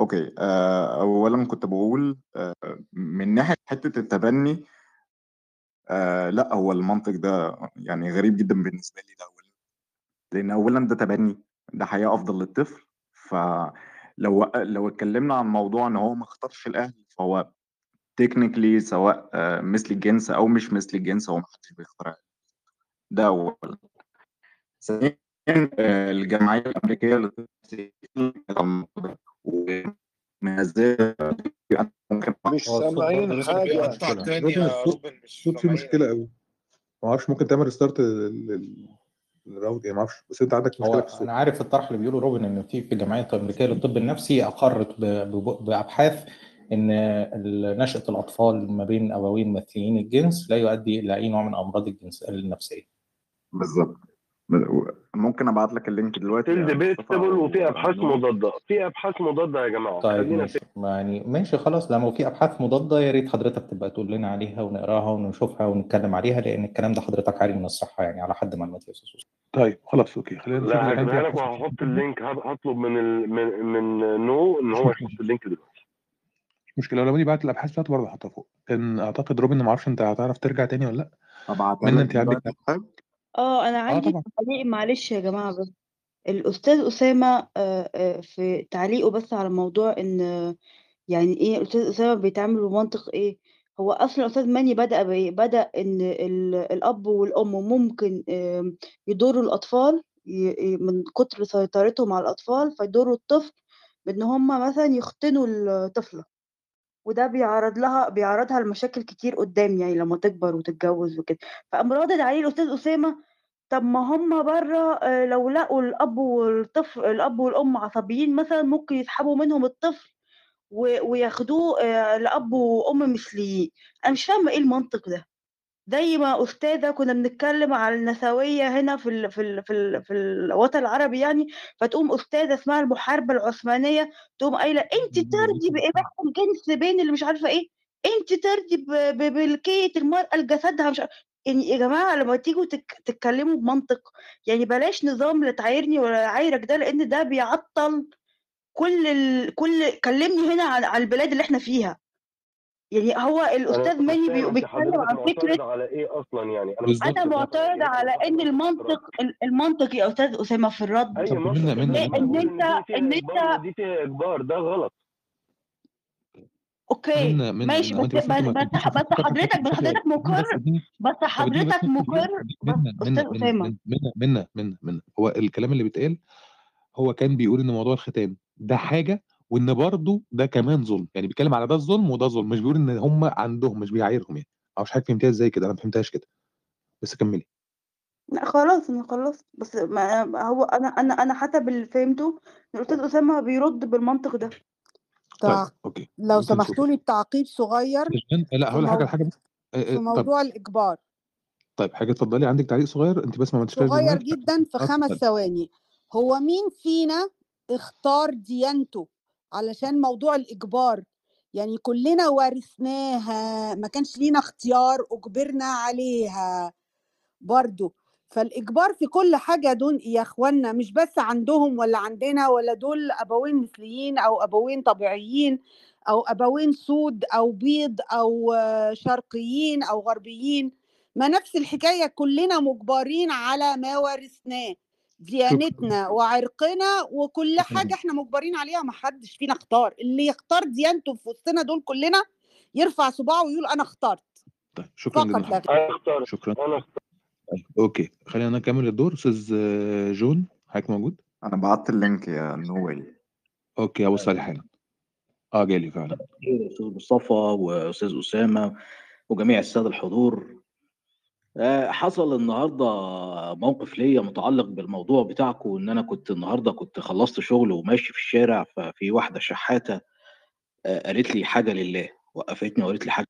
أوكي. آه، اولا كنت بقول آه، من ناحية حتة التبني آه، لا هو المنطق ده يعني غريب جدا بالنسبة لي ده اولا. لأن اولا ده تبني ده حياة أفضل للطفل. فلو لو اتكلمنا عن موضوع إن هو ما اختارش الأهل فهو technically سواء آه، مثل الجنس أو مش مثل الجنس هو ما حدش بيختار. ده اولا. ثانيا آه، الجمعية الأمريكية للطب مش الصوت سامعين تاني يا الصوت روبن مش الصوت فيه مشكلة قوي ما أعرفش ممكن تعمل restart للراوت يعني ما أعرفش. بس أنت عندك مشكلة في الصوت. أنا عارف الطرح اللي بيقوله روبن إن في في الجمعيه الامريكيه للطب النفسي أقرت ب- ب- بأبحاث إن نشأة الأطفال ما بين أبوين مثليين الجنس لا يؤدي إلى أي نوع من أمراض الجنس النفسية. بالظبط. ممكن أبعت لك ال link دلوقتي؟ debatable وفي أبحاث مضادة. في أبحاث مضادة يا جماعة. طيب خلينا ماشي. يعني ماشي خلاص. لما في أبحاث مضادة يا ريت حضرتك تبقى تقول لنا عليها ونقراها ونشوفها ونتكلم عليها لأن الكلام ده حضرتك عارف من الصحة يعني على حد معلوماتي يا أستاذ. طيب خلاص okay. خلينا نشوف لا هجيبها لك وهحط ال link. هطلب من ال... من من نو إن هو يحط ال link دلوقتي. مش مشكله اني بعت الأبحاث بتاعته برضه هحطها فوق. كان أعتقد روبن ما أعرفش أنت هتعرف ترجع تاني ولا لأ؟ أبعتها لك انت عندك آه أنا آه عندي طبعا. تعليق معلش يا جماعة بس. الأستاذ أسامة آه، آه، في تعليقه بس على موضوع إن آه، يعني إيه الأستاذ أسامة بيتعامل بمنطق إيه؟ هو أصلا الأستاذ ماني بدأ بإيه بدأ إن ال- الأب والأم ممكن آم، يضروا الأطفال ي- ي- من كتر سيطرتهم على الأطفال فيضروا الطفل بإن هما مثلا يختنوا الطفلة. وده بيعرض لها بيعرضها لمشاكل كتير قدام يعني لما تكبر وتتجوز وكده. فقام رادد عليه الأستاذ أسامة طب ما هم بره آه، لو لقوا الأب والطفل الأب والأم عصبيين مثلا ممكن يسحبوا منهم الطفل وياخدوه آه، لأب وأم مثليين أنا مش فاهمة إيه المنطق ده. زي ما أستاذة كنا بنتكلم على النسوية هنا في ال في ال في ال في الوطن العربي يعني فتقوم أستاذة اسمها المحاربة العثمانية تقوم قايلة أنت ترضي بإباحة الجنس بين اللي مش عارفة إيه أنت ترضي ب- ب- بالكية المرأة لجسدها مش عارفة. يعني يا جماعة لما تيجوا تك تتكلموا بمنطق يعني بلاش نظام لا تعايرني ولا يعايرك ده لأن ده بيعطل كل ال... كل كلمني هنا على البلاد اللي إحنا فيها يعني هو ماني بي- انت بيتكلم عن فكرة معترض على إيه أصلا؟ يعني أنا أنا يعني على إن المنطق ال- المنطق يا أستاذ أسامة في الرد. منطق. ليه فندم أنا إن انت إن دي انت ودي فيها إجبار. ده غلط. okay. منى منى ماشي بس بس بس حضرتك بس حضرتك مقر بس حضرتك مقر أستاذ أسامة. منى منى منى منى. هو الكلام اللي بيتقال هو كان بيقول إن موضوع الختان ده حاجة وإن برضه ده كمان ظلم. يعني بيتكلم على ده الظلم وده ظلم مش بيقول إن هم عندهم مش بيعايرهم يعني. معرفش حضرتك فهمتها إزاي كده؟ أنا ما فهمتهاش كده. بس كملي. لا خلاص أنا خلصت بس ما هو أنا أنا أنا حسب اللي فهمته إن الأستاذ أسامة بيرد بالمنطق ده. طيب تع... okay. لو ممكن نشوف. سمحتوا لي بتعقيب صغير عشان في هقول لك حاجة مو... حاجة بس آه، في آه، طب موضوع الإجبار. طيب حاجة اتفضلي. عندك تعليق صغير؟ أنت بس ما عملتش live صغير جدا في آه خمس اتفضلي. ثواني. هو مين فينا اختار ديانته؟ علشان موضوع الإجبار. يعني كلنا ورثناها ما كانش لينا اختيار أجبرنا عليها برضو. فالإجبار في كل حاجة دول يا إخوانا مش بس عندهم ولا عندنا ولا دول أبوين مثليين أو أبوين طبيعيين أو أبوين سود أو بيض أو شرقيين أو غربيين. ما نفس الحكاية كلنا مجبرين على ما ورثناه. ديانتنا وعرقنا وكل شكرا. حاجة إحنا مجبرين عليها ما حدش فينا اختار. اللي يختار ديانته في وسطنا دول كلنا يرفع صباعه ويقول أنا اخترت. طيب شكرا جدا أنا اخترت. شكرا. أنا اخترت طيب okay. خلينا نكمل الدور. أستاذ جون حضرتك موجود؟ أنا بعت ال link يا نويل okay هبص عليه حالا آه جالي فعلا. أستاذ مصطفى وأستاذ أسامة وجميع السادة الحضور. آه، حصل النهارده موقف ليا متعلق بالموضوع بتاعكم إن أنا كنت النهارده كنت خلصت شغل وماشي في الشارع ففي واحدة شحاتة آه، قالت لي حاجة لله وقفتني وقالت لي حاجة